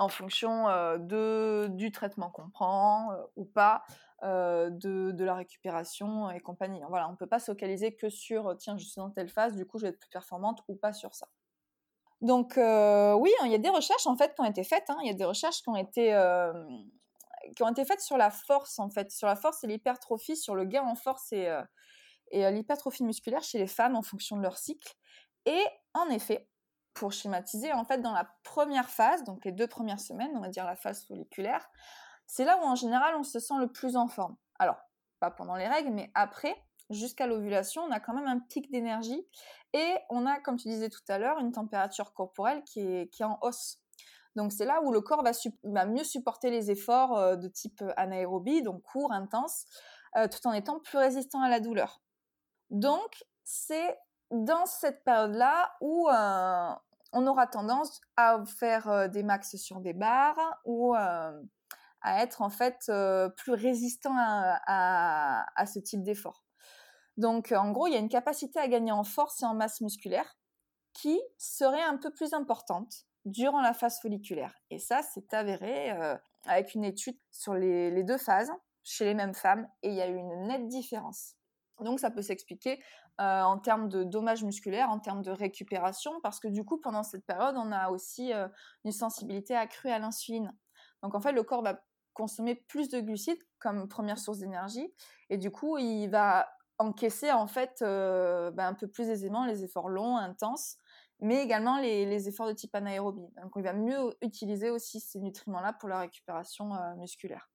en fonction de, du traitement qu'on prend ou pas, de, de, la récupération et compagnie. Voilà, on ne peut pas se focaliser que sur tiens, je suis dans telle phase, du coup je vais être plus performante ou pas sur ça. Donc oui, hein, il y a des recherches en fait qui ont été faites. Hein. Y a des recherches qui ont été qui ont été faites sur la force en fait, sur la force et l'hypertrophie, sur le gain en force et, et l'hypertrophie musculaire chez les femmes en fonction de leur cycle. Et en effet, pour schématiser, en fait, dans la première phase, donc les deux premières semaines, on va dire la phase folliculaire, c'est là où en général on se sent le plus en forme. Alors, pas pendant les règles, mais après, jusqu'à l'ovulation, on a quand même un pic d'énergie et on a, comme tu disais tout à l'heure, une température corporelle qui est, qui en hausse. Donc c'est là où le corps va, mieux supporter les efforts euh, de type anaérobie, donc court, intense, euh, tout en étant plus résistant à la douleur. Donc c'est dans cette période-là où euh, on aura tendance à faire euh, des max sur des barres ou euh, à être en fait plus résistant à, ce type d'effort. Donc en gros, il y a une capacité à gagner en force et en masse musculaire qui serait un peu plus importante durant la phase folliculaire. Et ça, c'est avéré avec une étude sur les deux phases chez les mêmes femmes et il y a eu une nette différence. Donc ça peut s'expliquer euh, en termes de dommages musculaires, en termes de récupération, parce que du coup, pendant cette période, on a aussi euh, une sensibilité accrue à l'insuline. Donc en fait, le corps va consommer plus de glucides comme première source d'énergie, et du coup, il va encaisser en fait ben, un peu plus aisément les efforts longs, intenses, mais également les, efforts de type anaérobie. Donc il va mieux utiliser aussi ces nutriments-là pour la récupération musculaire.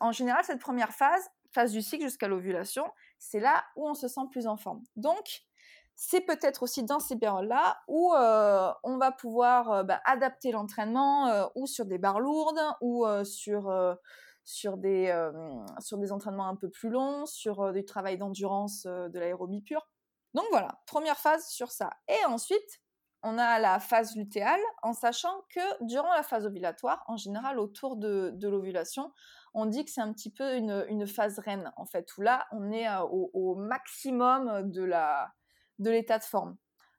En général, cette première phase, phase du cycle jusqu'à l'ovulation, c'est là où on se sent plus en forme. Donc, c'est peut-être aussi dans ces périodes-là où on va pouvoir bah, adapter l'entraînement ou sur des barres lourdes ou sur sur des, sur des entraînements un peu plus longs, sur du travail d'endurance de l'aérobie pure. Donc voilà, première phase sur ça. Et ensuite, on a la phase lutéale, en sachant que durant la phase ovulatoire, en général autour de, l'ovulation, on dit que c'est un petit peu une, phase reine, en fait, où là, on est au, maximum de l'état de forme.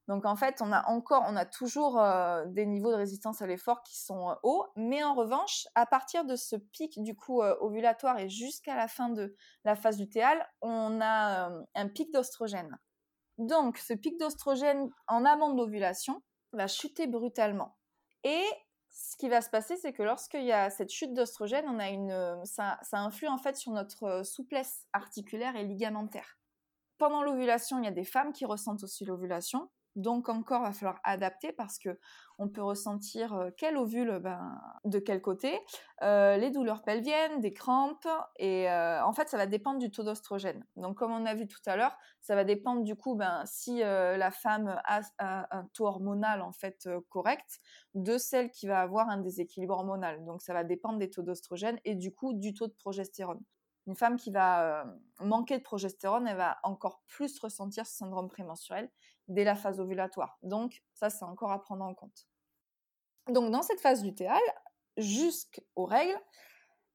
Donc en fait, on a encore, on a toujours euh, des niveaux de résistance à l'effort qui sont euh, hauts, mais en revanche, à partir de ce pic du coup euh, ovulatoire et jusqu'à la fin de la phase lutéale, on a un pic d'ostrogène. Donc ce pic d'ostrogène en amont de l'ovulation va chuter brutalement. Et ce qui va se passer, c'est que lorsqu'il y a cette chute d'ostrogène, on a une, ça, ça influe en fait sur notre souplesse articulaire et ligamentaire. Pendant l'ovulation, il y a des femmes qui ressentent aussi l'ovulation, donc encore, va falloir adapter parce que on peut ressentir quel ovule, ben, de quel côté, les douleurs pelviennes, des crampes, et en fait, ça va dépendre du taux d'ostrogène. Donc, comme on a vu tout à l'heure, ça va dépendre du coup, ben, si la femme a, un taux hormonal en fait correct, de celle qui va avoir un déséquilibre hormonal. Donc, ça va dépendre des taux d'ostrogène et du coup du taux de progestérone. Une femme qui va manquer de progestérone, elle va encore plus ressentir ce syndrome prémenstruel dès la phase ovulatoire. Donc ça, c'est encore à prendre en compte. Donc dans cette phase lutéale, jusqu'aux règles,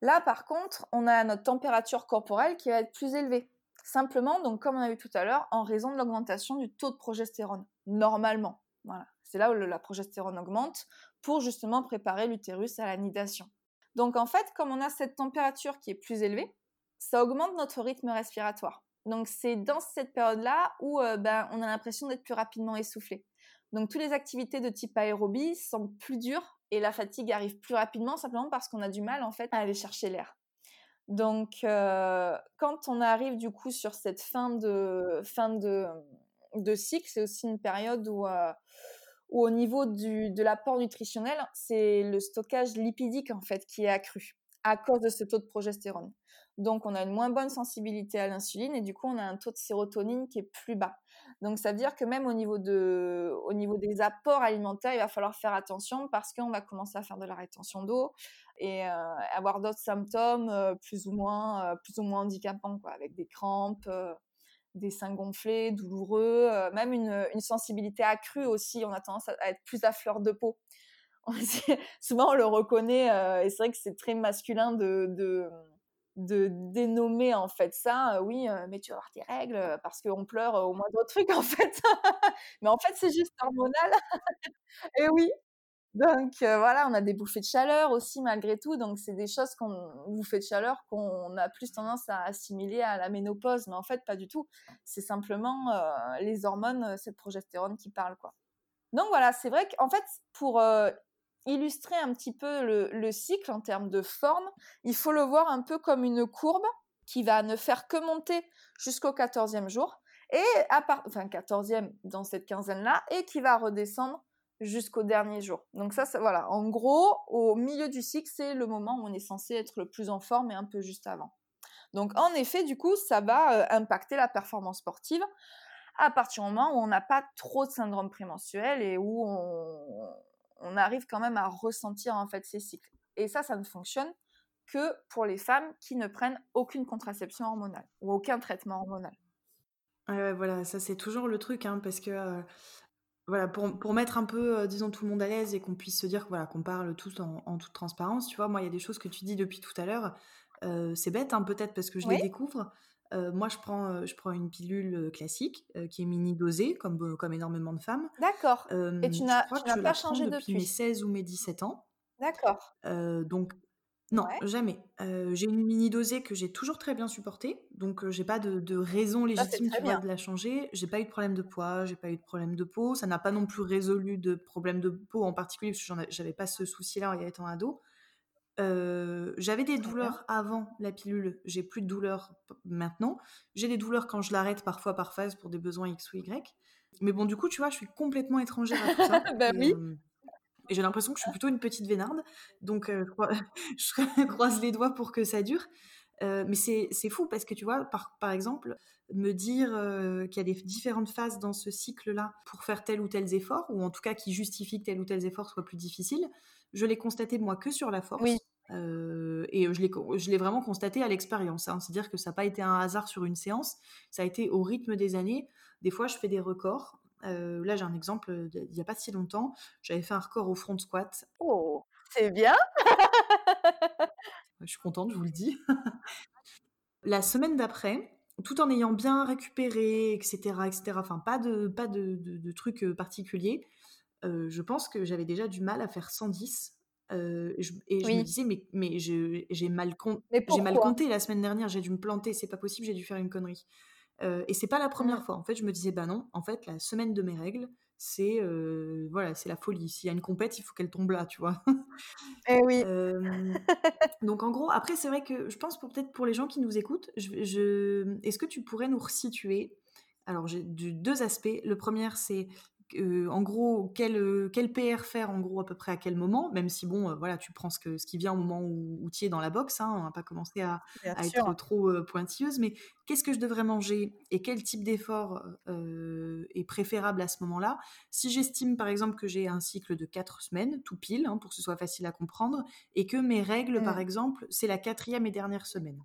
là par contre, on a notre température corporelle qui va être plus élevée. Simplement, donc comme on a vu tout à l'heure, en raison de l'augmentation du taux de progestérone, normalement. Voilà, c'est là où la progestérone augmente pour justement préparer l'utérus à la nidation. Donc en fait, comme on a cette température qui est plus élevée, ça augmente notre rythme respiratoire. Donc c'est dans cette période-là où euh, ben, on a l'impression d'être plus rapidement essoufflé. Donc toutes les activités de type aérobie sont plus dures et la fatigue arrive plus rapidement simplement parce qu'on a du mal en fait à aller chercher l'air. Donc euh, quand on arrive du coup sur cette fin de fin de cycle, c'est aussi une période où, euh, où au niveau du, de l'apport nutritionnel, c'est le stockage lipidique en fait qui est accru à cause de ce taux de progestérone. Donc, on a une moins bonne sensibilité à l'insuline et du coup, on a un taux de sérotonine qui est plus bas. Donc, ça veut dire que même au niveau, de, au niveau des apports alimentaires, il va falloir faire attention parce qu'on va commencer à faire de la rétention d'eau et euh, avoir d'autres symptômes euh, plus ou moins, euh, plus ou moins handicapants, quoi, avec des crampes, des seins gonflés, douloureux, même une, sensibilité accrue aussi. On a tendance à, être plus à fleur de peau. *laughs* souvent, on le reconnaît et c'est vrai que c'est très masculin de dénommer en fait ça, oui, mais tu vas avoir tes règles parce qu'on pleure au moindre truc en fait. *laughs* mais en fait, c'est juste hormonal. *laughs* et oui. Donc voilà, on a des bouffées de chaleur aussi malgré tout. Donc c'est des choses qu'on bouffées de chaleur qu'on a plus tendance à assimiler à la ménopause, mais en fait pas du tout. C'est simplement les hormones, cette progestérone qui parle quoi. Donc voilà, c'est vrai qu'en fait pour illustrer un petit peu le, cycle en termes de forme, il faut le voir un peu comme une courbe qui va ne faire que monter jusqu'au 14e jour, et à enfin 14e dans cette quinzaine-là, et qui va redescendre jusqu'au dernier jour. Donc ça, ça, voilà, en gros, au milieu du cycle, c'est le moment où on est censé être le plus en forme et un peu juste avant. Donc en effet, du coup, ça va euh, impacter la performance sportive à partir du moment où on n'a pas trop de syndrome prémenstruel et où on, on arrive quand même à ressentir en fait ces cycles. Et ça, ça ne fonctionne que pour les femmes qui ne prennent aucune contraception hormonale ou aucun traitement hormonal. voilà, ça c'est toujours le truc, hein, parce que euh, voilà, pour, mettre un peu, euh, disons, tout le monde à l'aise et qu'on puisse se dire voilà, qu'on parle tous en, toute transparence, tu vois, moi il y a des choses que tu dis depuis tout à l'heure, euh, c'est bête hein, peut-être parce que je les découvre, euh, moi, je prends, euh, je prends une pilule euh, classique qui est mini dosée, comme, comme énormément de femmes. D'accord. Et tu n'as pas changé depuis mes 16 ou mes 17 ans. D'accord. donc, non, jamais. j'ai une mini dosée que j'ai toujours très bien supportée, donc j'ai pas de, raison légitime de la changer. J'ai pas eu de problème de poids, j'ai pas eu de problème de peau. Ça n'a pas non plus résolu de problème de peau en particulier parce que j'avais pas ce souci-là en y étant ado. J'avais des douleurs avant la pilule, j'ai plus de douleurs maintenant. J'ai des douleurs quand je l'arrête parfois par phase pour des besoins X ou Y. Mais bon, du coup, tu vois, je suis complètement étrangère à tout ça. *laughs* bah oui. et j'ai l'impression que je suis plutôt une petite vénarde. Donc, je *laughs* *laughs* croise les doigts pour que ça dure. mais c'est fou parce que tu vois, par, par exemple, me dire qu'il y a des différentes phases dans ce cycle-là pour faire tel ou tel effort, ou en tout cas qui justifie que tel ou tel effort soit plus difficile, je l'ai constaté moi que sur la force. Oui. et je l'ai vraiment constaté à l'expérience. Hein. C'est-à-dire que ça n'a pas été un hasard sur une séance, ça a été au rythme des années. Des fois, je fais des records. là, j'ai un exemple il n'y a pas si longtemps. J'avais fait un record au front squat. Oh, c'est bien Je suis contente, je vous le dis. la semaine d'après, tout en ayant bien récupéré, etc., etc., enfin, pas de, pas de, de, trucs particuliers, je pense que j'avais déjà du mal à faire 110. et je me disais, mais, mais j'ai mal, mal compté la semaine dernière, j'ai dû me planter, c'est pas possible, j'ai dû faire une connerie. et c'est pas la première mmh. fois. En fait, je me disais, bah non, en fait, la semaine de mes règles, c'est voilà, c'est la folie. S'il y a une compète, il faut qu'elle tombe là, tu vois. *laughs* Eh oui. *laughs* donc en gros, après c'est vrai que je pense peut-être pour les gens qui nous écoutent, je, est-ce que tu pourrais nous resituer? Alors j'ai deux aspects. Le premier, c'est en gros, quel, quel PR faire en gros à peu près à quel moment, même si bon, voilà, tu prends ce, que, ce qui vient au moment où, tu es dans la boxe, hein, on va pas commencer à, être trop pointilleuse, mais qu'est-ce que je devrais manger et quel type d'effort est préférable à ce moment-là? Si j'estime par exemple que j'ai un cycle de 4 semaines, tout pile, hein, pour que ce soit facile à comprendre, et que mes règles, par mmh. exemple, c'est la quatrième et dernière semaine.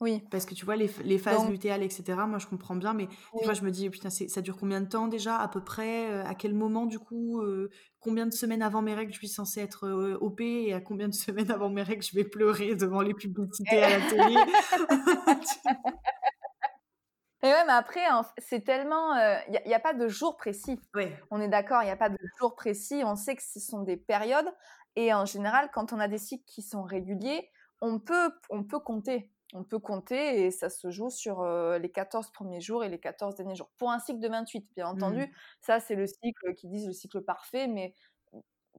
Oui. Parce que tu vois, les, les phases lutéales, etc., moi je comprends bien, mais des fois je me dis, putain, ça dure combien de temps déjà, à peu près, euh, à quel moment du coup, euh, combien de semaines avant mes règles je suis censée être euh, OP et à combien de semaines avant mes règles je vais pleurer devant les publicités à la télé? *laughs* Et ouais, mais après, c'est tellement. Il n'y a, a, pas de jour précis. Ouais. On est d'accord, il n'y a pas de jour précis. On sait que ce sont des périodes. Et en général, quand on a des cycles qui sont réguliers, on peut, on peut compter on peut compter et ça se joue sur les 14 premiers jours et les 14 derniers jours. Pour un cycle de 28, bien entendu, mmh. ça c'est le cycle qui disent le cycle parfait, mais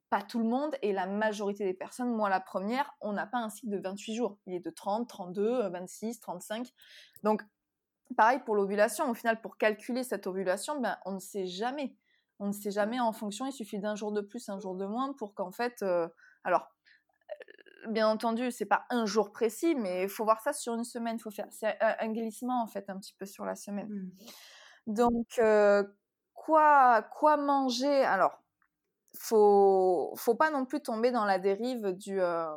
pas tout le monde et la majorité des personnes, moi la première, on n'a pas un cycle de 28 jours. Il est de 30, 32, 26, 35. Donc, pareil pour l'ovulation. Au final, pour calculer cette ovulation, ben, on ne sait jamais. On ne sait jamais en fonction, il suffit d'un jour de plus, un jour de moins pour qu'en fait... alors, bien entendu, c'est pas un jour précis, mais il faut voir ça sur une semaine. Faut faire c'est un, glissement en fait un petit peu sur la semaine. Mmh. Donc euh, quoi quoi manger? Alors faut faut pas non plus tomber dans la dérive du euh,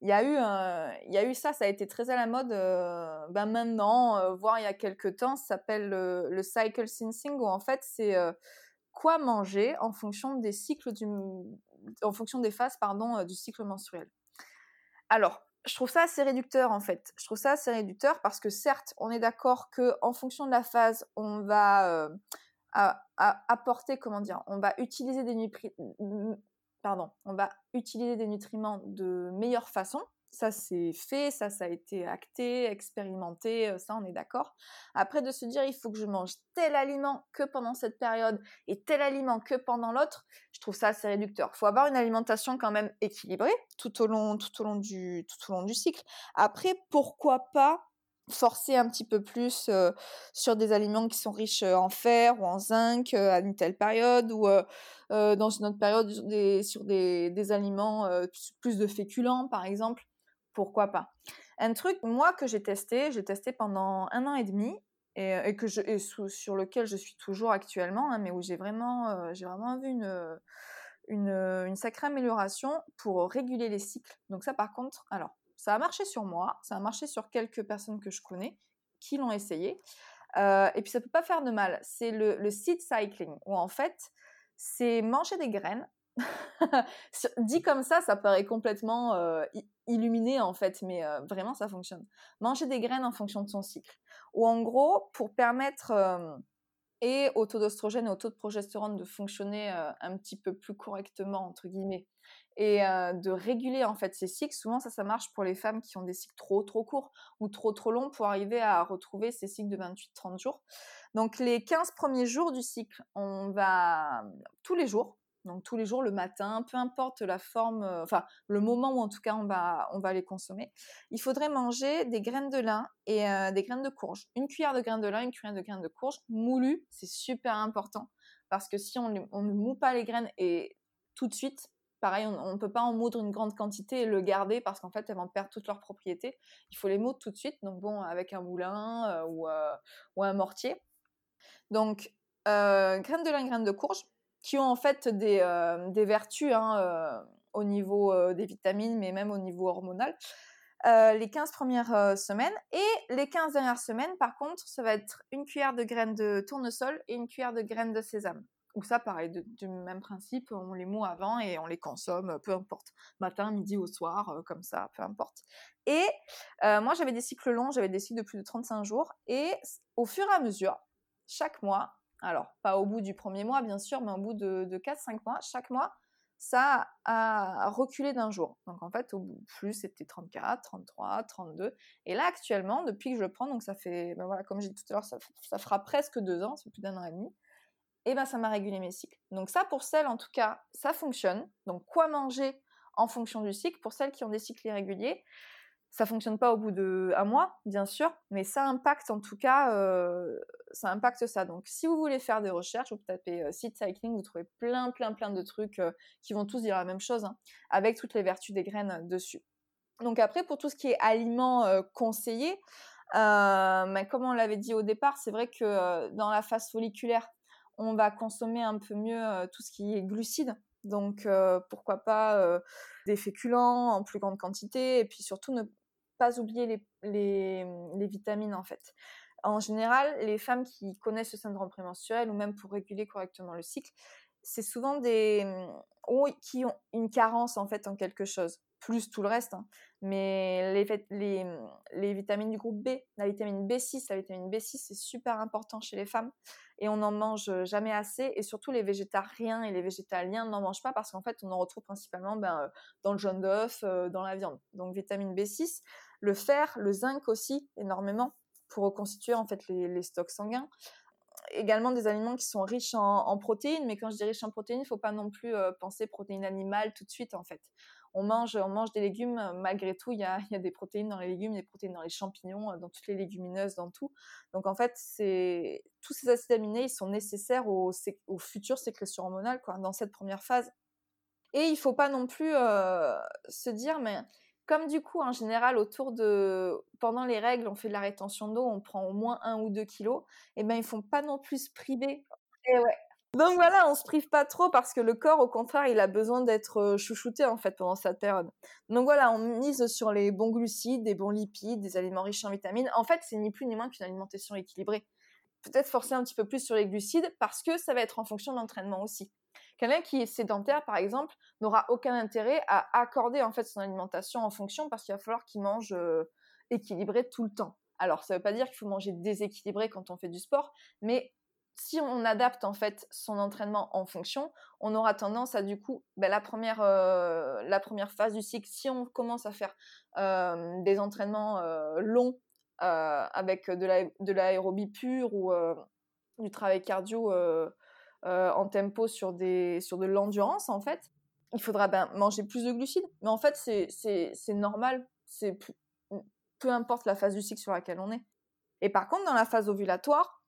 il y a eu il y a eu ça ça a été très à la mode euh, ben maintenant voire il y a quelques temps ça s'appelle le, le, cycle sensing où en fait c'est quoi manger en fonction des cycles du en fonction des phases pardon du cycle menstruel alors, je trouve ça assez réducteur en fait. Je trouve ça assez réducteur parce que certes, on est d'accord que en fonction de la phase, on va euh, apporter, comment dire, on va utiliser des pardon, on va utiliser des nutriments de meilleure façon ça c'est fait, ça ça a été acté, expérimenté, ça on est d'accord. Après de se dire il faut que je mange tel aliment que pendant cette période et tel aliment que pendant l'autre, je trouve ça assez réducteur. Il faut avoir une alimentation quand même équilibrée tout au long tout au long du tout au long du cycle. Après pourquoi pas forcer un petit peu plus sur des aliments qui sont riches en fer ou en zinc à une telle période ou dans une autre période sur des aliments plus de féculents par exemple pourquoi pas. Un truc, moi, que j'ai testé, j'ai testé pendant un an et demi et, euh, que je, sur lequel je suis toujours actuellement, hein, mais où j'ai vraiment, euh, vraiment vu une, une, une, sacrée amélioration pour réguler les cycles. Donc ça, par contre, alors, ça a marché sur moi, ça a marché sur quelques personnes que je connais qui l'ont essayé. Euh, et puis ça peut pas faire de mal. C'est le, le seed cycling, où en fait, c'est manger des graines Dit comme ça, ça paraît complètement euh, illuminé en fait, mais euh, vraiment ça fonctionne. Manger des graines en fonction de son cycle. Ou en gros, pour permettre euh, et au taux d'oestrogène et au taux de progestérone de fonctionner un petit peu plus correctement, entre guillemets, et de réguler en fait ces cycles. Souvent, ça, ça marche pour les femmes qui ont des cycles trop trop courts ou trop trop longs pour arriver à retrouver ces cycles de 28-30 jours. Donc, les 15 premiers jours du cycle, on va tous les jours donc tous les jours le matin, peu importe la forme, enfin le moment où en tout cas on va, on va les consommer, il faudrait manger des graines de lin et des graines de courge. Une cuillère de graines de lin, une cuillère de graines de courge moulues, c'est super important parce que si on, ne moue pas les graines et tout de suite, pareil, on ne peut pas en moudre une grande quantité et le garder parce qu'en fait, elles vont perdre toutes leurs propriétés. Il faut les moudre tout de suite, donc bon, avec un moulin ou, ou, un mortier. Donc, graines de lin, graines de courge, qui ont en fait des, euh, vertus hein, euh, au niveau euh, des vitamines, mais même au niveau hormonal. les 15 premières semaines. Et les 15 dernières semaines, par contre, ça va être une cuillère de graines de tournesol et une cuillère de graines de sésame. Ou ça, pareil, du même principe, on les moue avant et on les consomme, peu importe. Matin, midi, au soir, comme ça, peu importe. Et moi, j'avais des cycles longs, j'avais des cycles de plus de 35 jours. Et au fur et à mesure, chaque mois, alors, pas au bout du premier mois, bien sûr, mais au bout de, de 4-5 mois, chaque mois, ça a reculé d'un jour. Donc en fait, au bout plus, c'était 34, 33, 32. Et là, actuellement, depuis que je le prends, donc ça fait, ben voilà, comme j'ai dit tout à l'heure, ça, fera presque deux ans, c'est plus d'un an et demi. Et ben ça m'a régulé mes cycles. Donc ça, pour celles, en tout cas, ça fonctionne. Donc quoi manger en fonction du cycle Pour celles qui ont des cycles irréguliers, ça fonctionne pas au bout de un mois, bien sûr, mais ça impacte en tout cas, euh, ça impacte ça. Donc, si vous voulez faire des recherches, vous tapez euh, site cycling, vous trouvez plein, plein, plein de trucs euh, qui vont tous dire la même chose, hein, avec toutes les vertus des graines dessus. Donc après, pour tout ce qui est aliments conseillés, mais comme on l'avait dit au départ, c'est vrai que dans la phase folliculaire, on va consommer un peu mieux tout ce qui est glucides. Donc pourquoi pas des féculents en plus grande quantité et puis surtout ne pas oublier les, vitamines en fait. En général, les femmes qui connaissent le syndrome prémenstruel ou même pour réguler correctement le cycle, c'est souvent des ou qui ont une carence en fait en quelque chose, plus tout le reste. Hein. Mais les, les, vitamines du groupe B, la vitamine B6, la vitamine B6, c'est super important chez les femmes et on n'en mange jamais assez. Et surtout, les végétariens et les végétaliens n'en mangent pas parce qu'en fait, on en retrouve principalement ben, dans le jaune d'œuf, dans la viande. Donc, vitamine B6, le fer, le zinc aussi, énormément, pour reconstituer en fait les, stocks sanguins. Également des aliments qui sont riches en, protéines, mais quand je dis riches en protéines, il ne faut pas non plus penser protéines animales tout de suite en fait. On mange, des légumes, malgré tout, il y a, des protéines dans les légumes, des protéines dans les champignons, dans toutes les légumineuses, dans tout. Donc en fait, tous ces acides aminés, ils sont nécessaires au, au futur sécrétion hormonale, quoi, dans cette première phase. Et il ne faut pas non plus se dire, mais comme du coup, en général, autour de, pendant les règles, on fait de la rétention d'eau, on prend au moins un ou deux kilos, et eh ben ils font pas non plus se priver. Et eh ouais. Donc voilà, on se prive pas trop parce que le corps, au contraire, il a besoin d'être chouchouté en fait pendant cette période. Donc voilà, on mise sur les bons glucides, des bons lipides, des aliments riches en vitamines. En fait, c'est ni plus ni moins qu'une alimentation équilibrée. Peut-être forcer un petit peu plus sur les glucides parce que ça va être en fonction de l'entraînement aussi. Quelqu'un qui est sédentaire, par exemple, n'aura aucun intérêt à accorder en fait son alimentation en fonction parce qu'il va falloir qu'il mange équilibré tout le temps. Alors, ça ne veut pas dire qu'il faut manger déséquilibré quand on fait du sport, mais si on adapte en fait son entraînement en fonction, on aura tendance à du coup, ben, la, première, la première phase du cycle, si on commence à faire des entraînements longs avec de l'aérobie pure ou du travail cardio euh, en tempo sur, des, sur de l'endurance, en fait, il faudra ben, manger plus de glucides. Mais en fait, c'est normal. C'est peu importe la phase du cycle sur laquelle on est. Et par contre, dans la phase ovulatoire,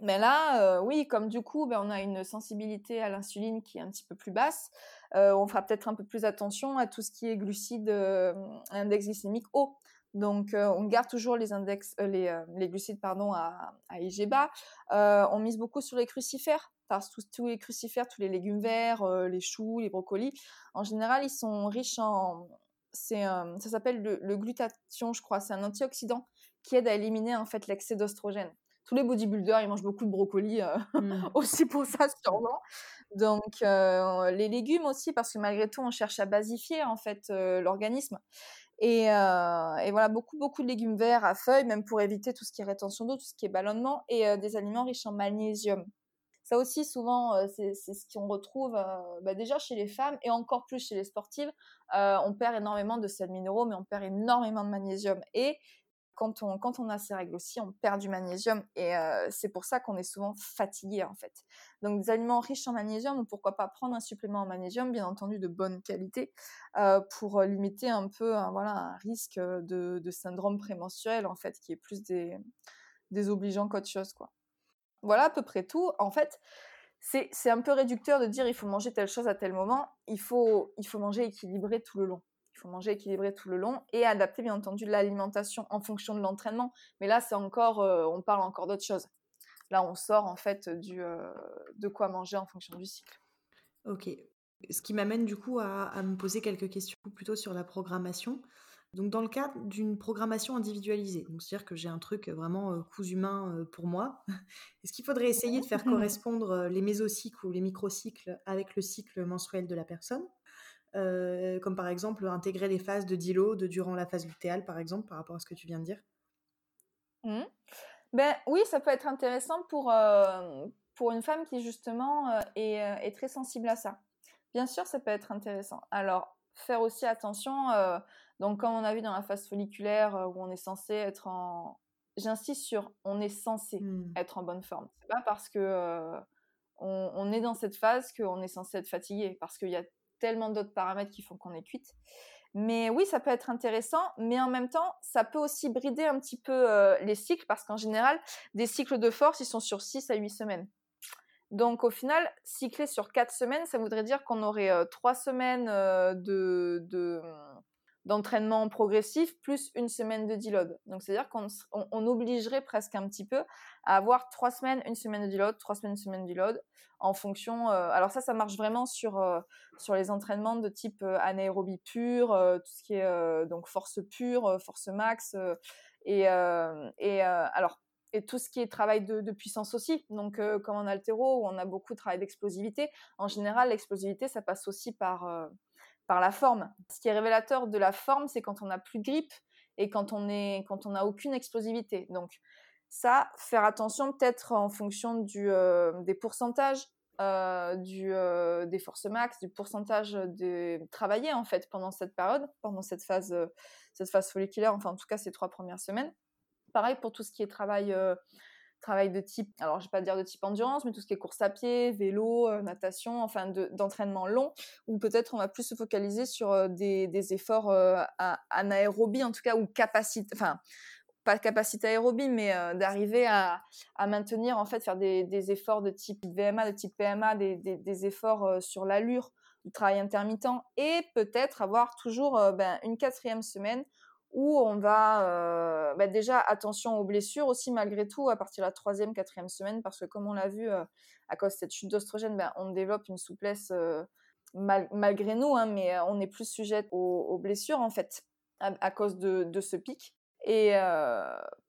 mais ben là, euh, oui, comme du coup, ben, on a une sensibilité à l'insuline qui est un petit peu plus basse, euh, on fera peut-être un peu plus attention à tout ce qui est glucides, index glycémique haut. Donc, on garde toujours les index, les, les, glucides pardon à, à IG bas. on mise beaucoup sur les crucifères parce que tous, les crucifères, tous les légumes verts, euh, les choux, les brocolis, en général, ils sont riches en. C'est, ça s'appelle le, glutathion, je crois. C'est un antioxydant qui aide à éliminer en fait l'excès d'ostrogène. Tous les bodybuilders, ils mangent beaucoup de brocolis euh, mmh. *laughs* aussi pour ça sûrement. Donc euh, les légumes aussi, parce que malgré tout, on cherche à basifier en fait l'organisme. Et, et, voilà, beaucoup, beaucoup de légumes verts à feuilles, même pour éviter tout ce qui est rétention d'eau, tout ce qui est ballonnement, et des aliments riches en magnésium. Ça aussi, souvent, euh, c'est ce qu'on retrouve euh, bah, déjà chez les femmes et encore plus chez les sportives. Euh, on perd énormément de sels minéraux, mais on perd énormément de magnésium. Et quand on, a ces règles aussi, on perd du magnésium et euh, c'est pour ça qu'on est souvent fatigué en fait. Donc des aliments riches en magnésium ou pourquoi pas prendre un supplément en magnésium, bien entendu de bonne qualité, euh, pour limiter un peu voilà, un risque de, de, syndrome prémenstruel en fait, qui est plus des, désobligeant qu'autre chose quoi. Voilà à peu près tout. En fait, c'est un peu réducteur de dire il faut manger telle chose à tel moment. Il faut, il faut manger équilibré tout le long. Faut manger équilibré tout le long et adapter bien entendu l'alimentation en fonction de l'entraînement. Mais là, c'est encore, euh, on parle encore d'autre chose. Là, on sort en fait du, euh, de quoi manger en fonction du cycle. Ok. Ce qui m'amène du coup à, à, me poser quelques questions plutôt sur la programmation. Donc dans le cadre d'une programmation individualisée, c'est-à-dire que j'ai un truc vraiment euh, cousu humain euh, pour moi, *laughs* est-ce qu'il faudrait essayer de faire *laughs* correspondre les mésocycles ou les microcycles avec le cycle mensuel de la personne? Comme par exemple intégrer les phases de Dilo de durant la phase lutéale, par exemple, par rapport à ce que tu viens de dire mmh. Ben oui, ça peut être intéressant pour, pour une femme qui justement est, est, très sensible à ça. Bien sûr, ça peut être intéressant. Alors, faire aussi attention donc, comme on a vu dans la phase folliculaire euh, où on est censé être en. J'insiste sur on est censé mmh. être en bonne forme. C'est pas parce que euh, on, est dans cette phase qu'on est censé être fatigué, parce qu'il y a tellement d'autres paramètres qui font qu'on est cuite. Mais oui, ça peut être intéressant, mais en même temps, ça peut aussi brider un petit peu euh, les cycles, parce qu'en général, des cycles de force, ils sont sur 6 à 8 semaines. Donc au final, cycler sur 4 semaines, ça voudrait dire qu'on aurait 3 semaines de, de d'entraînement progressif plus une semaine de deload. Donc c'est-à-dire qu'on on, obligerait presque un petit peu à avoir trois semaines, une semaine de deload, trois semaines, une semaine de deload en fonction. Euh, alors ça, ça marche vraiment sur euh, sur les entraînements de type euh, anaérobie pure, tout ce qui est donc force pure, force max et et alors et tout ce qui est travail de, puissance aussi. Donc, comme en altéro, où on a beaucoup de travail d'explosivité, en général, l'explosivité, ça passe aussi par, par la forme. Ce qui est révélateur de la forme, c'est quand on n'a plus de grippe et quand on est quand on n'a aucune explosivité. Donc ça, faire attention peut-être en fonction du, euh, des pourcentages euh, du, euh, des forces max, du pourcentage de travailler en fait pendant cette période, pendant cette phase, cette phase folliculaire, enfin en tout cas ces trois premières semaines. Pareil pour tout ce qui est travail travail de type, alors je vais pas dire de type endurance, mais tout ce qui est course à pied, vélo, euh, natation, enfin d'entraînement long, ou peut-être on va plus se focaliser sur euh, des, des, efforts euh, anaérobie en tout cas, ou capacité, enfin pas capacité aérobie, mais d'arriver à, à, maintenir, en fait, faire des, des, efforts de type VMA, de type PMA, des, des efforts sur l'allure, du travail intermittent, et peut-être avoir toujours ben, une quatrième semaine où on va euh, bah, déjà attention aux blessures aussi malgré tout à partir de la troisième, quatrième semaine parce que comme on l'a vu euh, à cause de cette chute d'ostrogène, ben, on développe une souplesse euh, malgré nous, hein, mais on est plus sujet aux, blessures en fait à, cause de, ce pic. Et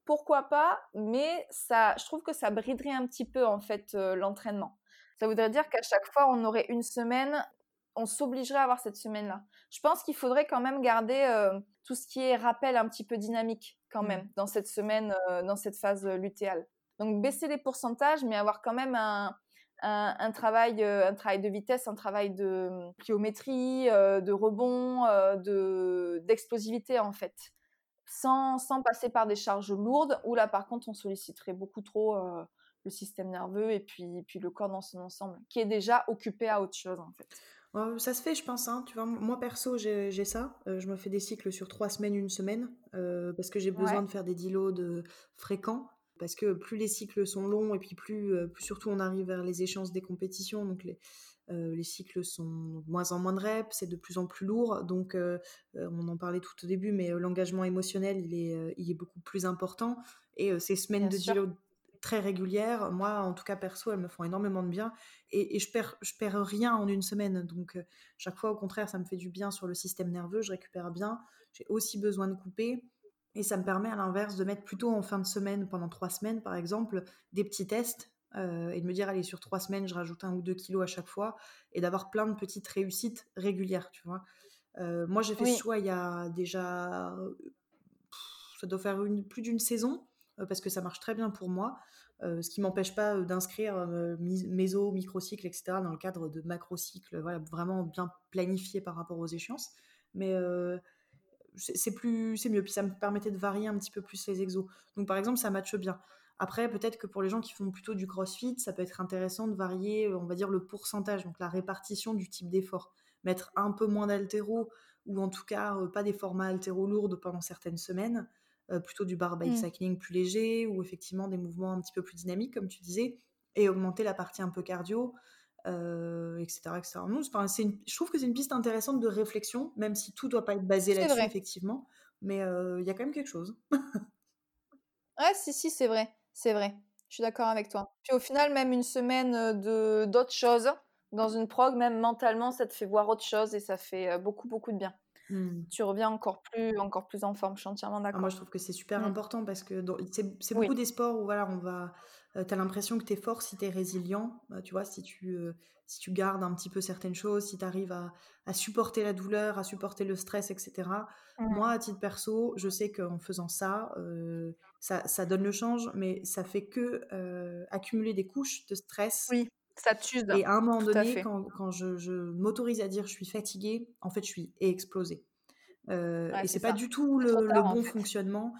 pourquoi pas, mais ça, je trouve que ça briderait un petit peu en fait l'entraînement. Ça voudrait dire qu'à chaque fois, on aurait une semaine on s'obligerait à avoir cette semaine-là. Je pense qu'il faudrait quand même garder euh, tout ce qui est rappel un petit peu dynamique quand mmh. même dans cette semaine, euh, dans cette phase euh, lutéale. Donc baisser les pourcentages, mais avoir quand même un, travail, un travail de vitesse, un travail de pliométrie, de rebond, de d'explosivité en fait, sans, sans passer par des charges lourdes. Où là par contre on solliciterait beaucoup trop le système nerveux et puis, puis le corps dans son ensemble, qui est déjà occupé à autre chose en fait ça se fait, je pense. Hein. Tu vois, moi perso, j'ai ça. Euh, je me fais des cycles sur trois semaines, une semaine, euh, parce que j'ai besoin de faire des deloads fréquents. Parce que plus les cycles sont longs et puis plus, euh, plus surtout on arrive vers les échéances des compétitions, donc les, les cycles sont de moins en moins de reps, c'est de plus en plus lourd. Donc on en parlait tout au début, mais l'engagement émotionnel il est, il est beaucoup plus important. Et ces semaines de deload très régulières. Moi, en tout cas, perso, elles me font énormément de bien. Et, je, perds, je perds rien en une semaine. Donc, euh, chaque fois, au contraire, ça me fait du bien sur le système nerveux. Je récupère bien. J'ai aussi besoin de couper. Et ça me permet, à l'inverse, de mettre plutôt en fin de semaine, pendant trois semaines, par exemple, des petits tests. Euh, et de me dire, allez, sur trois semaines, je rajoute un ou deux kilos à chaque fois. Et d'avoir plein de petites réussites régulières, tu vois. Euh, moi, j'ai fait ce choix il y a déjà. ça doit faire une, plus d'une saison parce que ça marche très bien pour moi. ce qui m'empêche pas d'inscrire méso, microcycle, etc. dans le cadre de macrocycles, voilà, vraiment bien planifié par rapport aux échéances. Mais c'est plus, c'est mieux. Puis ça me permettait de varier un petit peu plus les exos. Donc par exemple, ça matche bien. Après, peut-être que pour les gens qui font plutôt du crossfit, ça peut être intéressant de varier, on va dire, le pourcentage, donc la répartition du type d'effort. Mettre un peu moins d'altéro, ou en tout cas pas des formats altéro lourds pendant certaines semaines, plutôt du bar mmh. cycling plus léger, ou effectivement des mouvements un petit peu plus dynamiques, comme tu disais, et augmenter la partie un peu cardio, etc. etc. je trouve que c'est une piste intéressante de réflexion, même si tout ne doit pas être basé là-dessus, effectivement. Mais il y a quand même quelque chose. ouais, si, si, c'est vrai. C'est vrai. Je suis d'accord avec toi. Puis au final, même une semaine de d'autres choses dans une prog, même mentalement, ça te fait voir autre chose et ça fait beaucoup, beaucoup de bien. Mmh. Tu reviens encore plus, encore plus en forme. Je suis entièrement d'accord. moi, je trouve que c'est super mmh. important parce que c'est beaucoup des sports où voilà, on va, tu as l'impression que tu es fort si tu es résilient. Bah, tu vois, si tu, si tu gardes un petit peu certaines choses, si tu arrives à, à, supporter la douleur, à supporter le stress, etc. Moi, à titre perso, je sais qu'en faisant ça, ça, ça, donne le change, mais ça fait que accumuler des couches de stress. Oui, ça tue. Et à un moment donné, quand, quand, je, je m'autorise à dire je suis fatiguée, en fait, je suis explosée. et c'est pas du tout le, bon fonctionnement.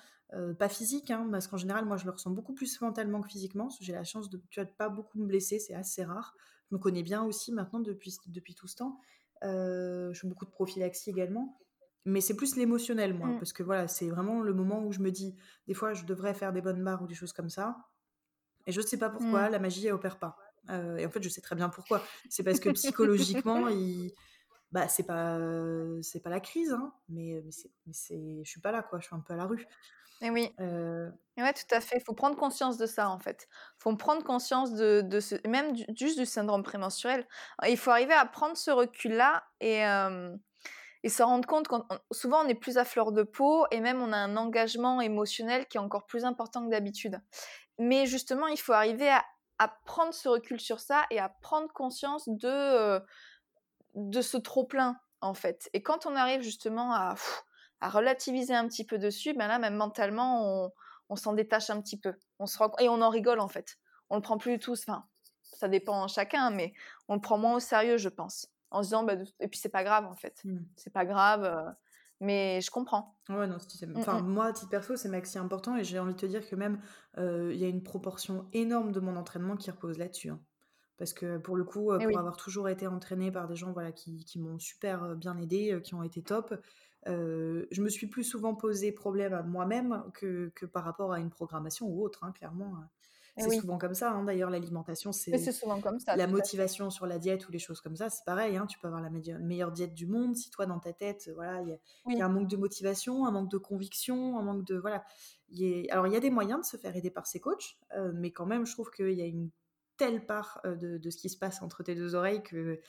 pas physique, hein, parce qu'en général, moi, je le ressens beaucoup plus mentalement que physiquement. J'ai la chance de tu pas beaucoup me blesser, c'est assez rare. Je me connais bien aussi maintenant depuis, depuis tout ce temps. je fais beaucoup de prophylaxie également. Mais c'est plus l'émotionnel, moi, mmh. parce que voilà, c'est vraiment le moment où je me dis, des fois, je devrais faire des bonnes barres ou des choses comme ça. Et je ne sais pas pourquoi, mmh. la magie, elle opère pas. Et en fait, je sais très bien pourquoi. C'est parce que psychologiquement, *laughs* il... bah, c'est pas, c'est pas la crise, hein, mais, mais, c'est, je suis pas là, quoi. Je suis un peu à la rue. Et oui. Euh... ouais, tout à fait. Il faut prendre conscience de ça, en fait. Il faut prendre conscience de, de ce, même juste du syndrome prémenstruel. Il faut arriver à prendre ce recul-là et, et se rendre compte qu'on souvent on est plus à fleur de peau et même on a un engagement émotionnel qui est encore plus important que d'habitude. Mais justement, il faut arriver à, à, prendre ce recul sur ça et à prendre conscience de, euh, de ce trop-plein, en fait. Et quand on arrive justement à, à, relativiser un petit peu dessus, ben là, même mentalement, on, on s'en détache un petit peu. On se rend, et on en rigole, en fait. On le prend plus du tout, enfin, ça dépend chacun, mais on le prend moins au sérieux, je pense en se disant bah, et puis c'est pas grave en fait mmh. c'est pas grave euh, mais je comprends ouais non mmh, enfin mmh. moi à titre perso c'est maxi important et j'ai envie de te dire que même euh, il y a une proportion énorme de mon entraînement qui repose là-dessus hein. parce que pour le coup euh, pour avoir toujours été entraîné par des gens voilà qui, qui m'ont super bien aidé qui ont été top je me suis plus souvent posé problème à moi-même que, que, par rapport à une programmation ou autre hein, clairement eh c'est souvent comme ça, hein, d'ailleurs, l'alimentation, c'est souvent comme ça. La motivation sur la diète ou les choses comme ça, c'est pareil. Hein, tu peux avoir la meilleure diète du monde si toi, dans ta tête, voilà, il y, a un manque de motivation, un manque de conviction, un manque de voilà. Alors, il y a des moyens de se faire aider par ses coachs, euh, mais quand même, je trouve qu'il y a une telle part euh, de, ce qui se passe entre tes deux oreilles que,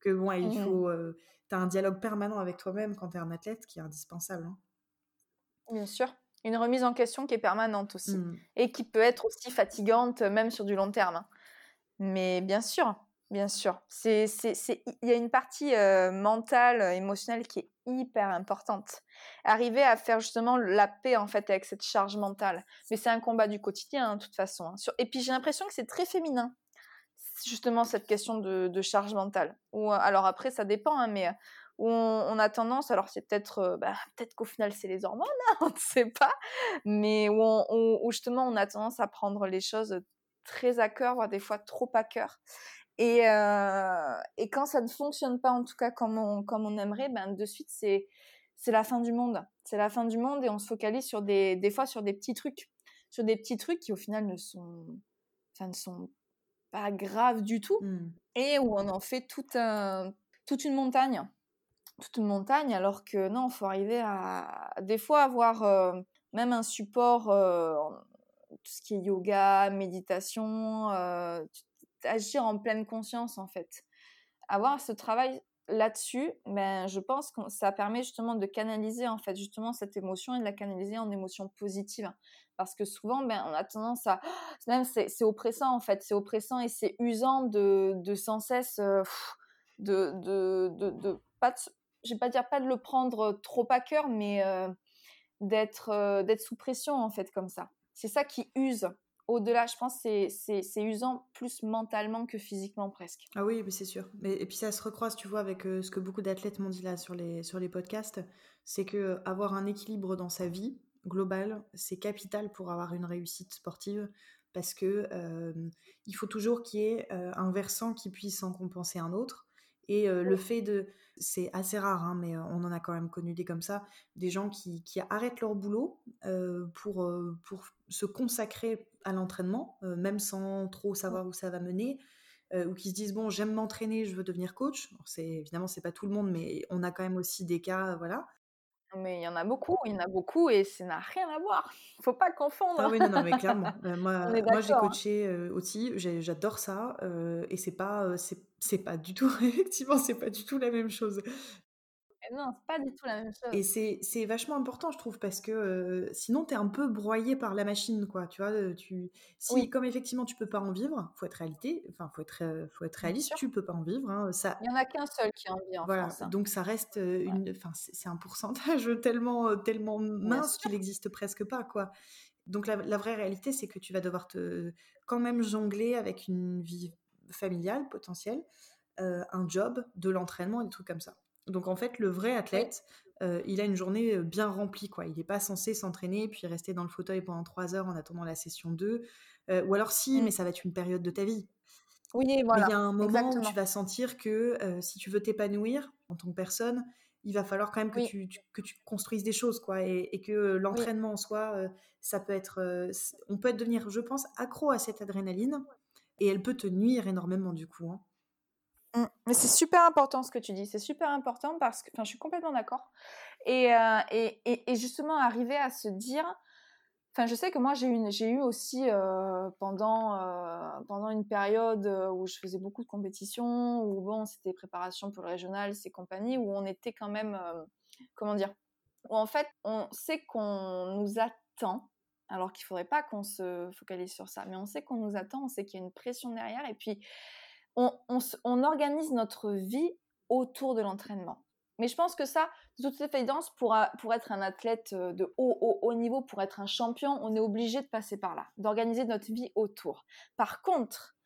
que bon, il mmh faut. Euh, tu as un dialogue permanent avec toi-même quand tu es un athlète qui est indispensable. Hein. Bien sûr une remise en question qui est permanente aussi mmh. et qui peut être aussi fatigante même sur du long terme. Hein. Mais bien sûr, bien sûr, c'est il y a une partie mentale, émotionnelle qui est hyper importante. Arriver à faire justement la paix en fait avec cette charge mentale. Mais c'est un combat du quotidien hein, de toute façon. Hein. Et puis j'ai l'impression que c'est très féminin justement cette question de, de charge mentale. Ou alors après ça dépend, mais où on, a tendance, alors c'est peut-être euh, bah, *laughs* peut-être qu'au final c'est les hormones, hein, on ne sait pas, mais où, justement on a tendance à prendre les choses très à cœur, voire des fois trop à cœur. Et, euh, et quand ça ne fonctionne pas, en tout cas comme on, comme on aimerait, ben de suite c'est c'est la fin du monde. C'est la fin du monde et on se focalise sur des, des fois sur des petits trucs, sur des petits trucs qui au final ne sont, enfin, ne sont pas graves du tout mmh. et où on en fait tout un, toute une montagne toute montagne, alors que non, il faut arriver à des fois avoir euh, même un support, euh, tout ce qui est yoga, méditation, euh, agir en pleine conscience en fait. Avoir ce travail là-dessus, ben, je pense que ça permet justement de canaliser en fait justement cette émotion et de la canaliser en émotion positive. Parce que souvent, ben, on a tendance à... *gasps* Même c'est oppressant en fait, c'est oppressant et c'est usant de, de sans cesse... de, de, de, de, pas je vais pas dire pas de le prendre trop à cœur, mais d'être d'être sous pression en fait comme ça. C'est ça qui use au-delà, je pense que c'est usant plus mentalement que physiquement presque. Ah oui, mais c'est sûr. Mais, et puis ça se recroise, tu vois, avec ce que beaucoup d'athlètes m'ont dit là sur les, sur les podcasts, c'est que avoir un équilibre dans sa vie globale, c'est capital pour avoir une réussite sportive parce que il faut toujours qu'il y ait un versant qui puisse en compenser un autre. Et le fait de, c'est assez rare, hein, mais on en a quand même connu des comme ça, des gens qui, qui arrêtent leur boulot pour, pour se consacrer à l'entraînement, même sans trop savoir où ça va mener, ou qui se disent bon, j'aime m'entraîner, je veux devenir coach. C'est évidemment c'est pas tout le monde, mais on a quand même aussi des cas, voilà. Mais il y en a beaucoup, il y en a beaucoup et ça n'a rien à voir. Il *laughs* faut pas confondre. Ah oui, non, non mais clairement. *laughs* moi, moi j'ai hein. coaché aussi, j'adore ça et c'est pas, c'est pas du tout, *laughs* effectivement, c'est pas du tout la même chose non, c'est pas du tout la même chose. Et c'est vachement important, je trouve, parce que sinon, tu es un peu broyé par la machine, quoi. Tu vois, tu... Si, comme effectivement, tu peux pas en vivre, faut être réalité, enfin, faut être, faut être réaliste, tu peux pas en vivre. Hein, ça... Il y en a qu'un seul qui en vit en voilà. France, hein. Donc, ça reste une... Enfin, c'est un pourcentage *laughs* tellement, tellement mince qu'il n'existe presque pas, quoi. Donc, la, la vraie réalité, c'est que tu vas devoir te quand même jongler avec une vie familiale potentielle, un job, de l'entraînement, des trucs comme ça. Donc en fait, le vrai athlète, il a une journée bien remplie. Quoi. Il n'est pas censé s'entraîner puis rester dans le fauteuil pendant trois heures en attendant la session 2. ou alors si, mmh. mais ça va être une période de ta vie. Oui, voilà. Il y a un moment où tu vas sentir que si tu veux t'épanouir en tant que personne, il va falloir quand même que, tu, que tu construises des choses. quoi, Et, que l'entraînement en soi, ça peut être... on peut devenir, je pense, accro à cette adrénaline. Et elle peut te nuire énormément du coup. Hein. Mmh. Mais c'est super important ce que tu dis, c'est super important parce que, enfin, je suis complètement d'accord. Et, euh, et, et, justement, arriver à se dire, enfin, je sais que moi, j'ai eu, aussi euh, pendant, euh, pendant une période où je faisais beaucoup de compétitions, où bon, c'était préparation pour le régional, ces compagnies, où on était quand même, comment dire, où en fait, on sait qu'on nous attend, alors qu'il faudrait pas qu'on se focalise sur ça, mais on sait qu'on nous attend, on sait qu'il y a une pression derrière, et puis on, organise notre vie autour de l'entraînement. Mais je pense que ça, de toute évidence, pour, pour être un athlète euh, de haut, haut, haut niveau, pour être un champion, on est obligé de passer par là, d'organiser notre vie autour. Par contre,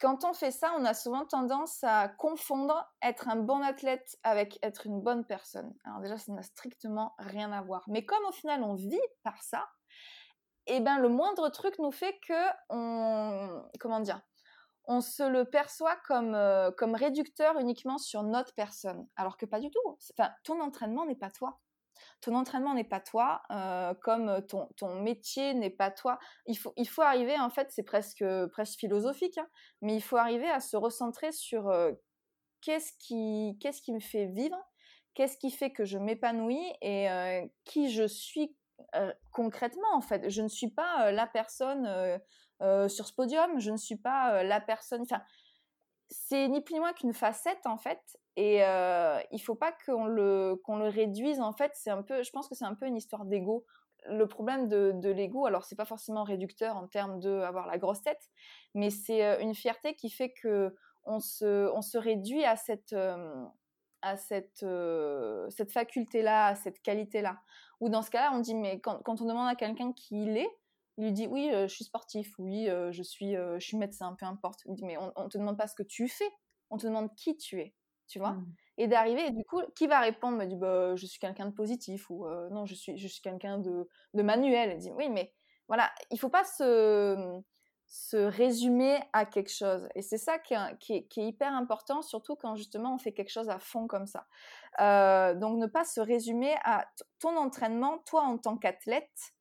quand on fait ça, on a souvent tendance à confondre être un bon athlète avec être une bonne personne. Alors déjà, ça n'a strictement rien à voir. Mais comme au final, on vit par ça, eh ben, le moindre truc nous fait que on, comment dire, on se le perçoit comme, euh, comme réducteur uniquement sur notre personne, alors que pas du tout. Enfin, ton entraînement n'est pas toi. Ton entraînement n'est pas toi, euh, comme ton, ton métier n'est pas toi. Il faut, il faut arriver, en fait, c'est presque, presque philosophique, hein, mais il faut arriver à se recentrer sur euh, qu'est-ce qui, qu'est-ce qui me fait vivre, qu'est-ce qui fait que je m'épanouis et qui je suis concrètement, en fait. Je ne suis pas la personne euh, sur ce podium, je ne suis pas euh, la personne. Enfin, c'est ni plus ni moins qu'une facette en fait, et euh, il faut pas qu'on le qu'on le réduise en fait. C'est un peu, je pense que c'est un peu une histoire d'ego. Le problème de, de l'ego, alors c'est pas forcément réducteur en termes de avoir la grosse tête, mais c'est une fierté qui fait que on se on se réduit à cette à cette, cette faculté-là, à cette qualité-là. Ou dans ce cas-là, on dit, mais quand, quand on demande à quelqu'un qui il est, il lui dit oui, je suis sportif, oui, je suis, je suis médecin, peu importe. Il dit mais on, ne te demande pas ce que tu fais, on te demande qui tu es, tu vois. Mmh. Et d'arriver, et du coup, qui va répondre? Me dit bah, je suis quelqu'un de positif ou non, je suis, je suis quelqu'un de, de manuel. Il dit oui, mais voilà, il faut pas se se résumer à quelque chose. Et c'est ça qui est, qui, est, hyper important, surtout quand justement on fait quelque chose à fond comme ça. donc ne pas se résumer à ton entraînement, toi en tant qu'athlète,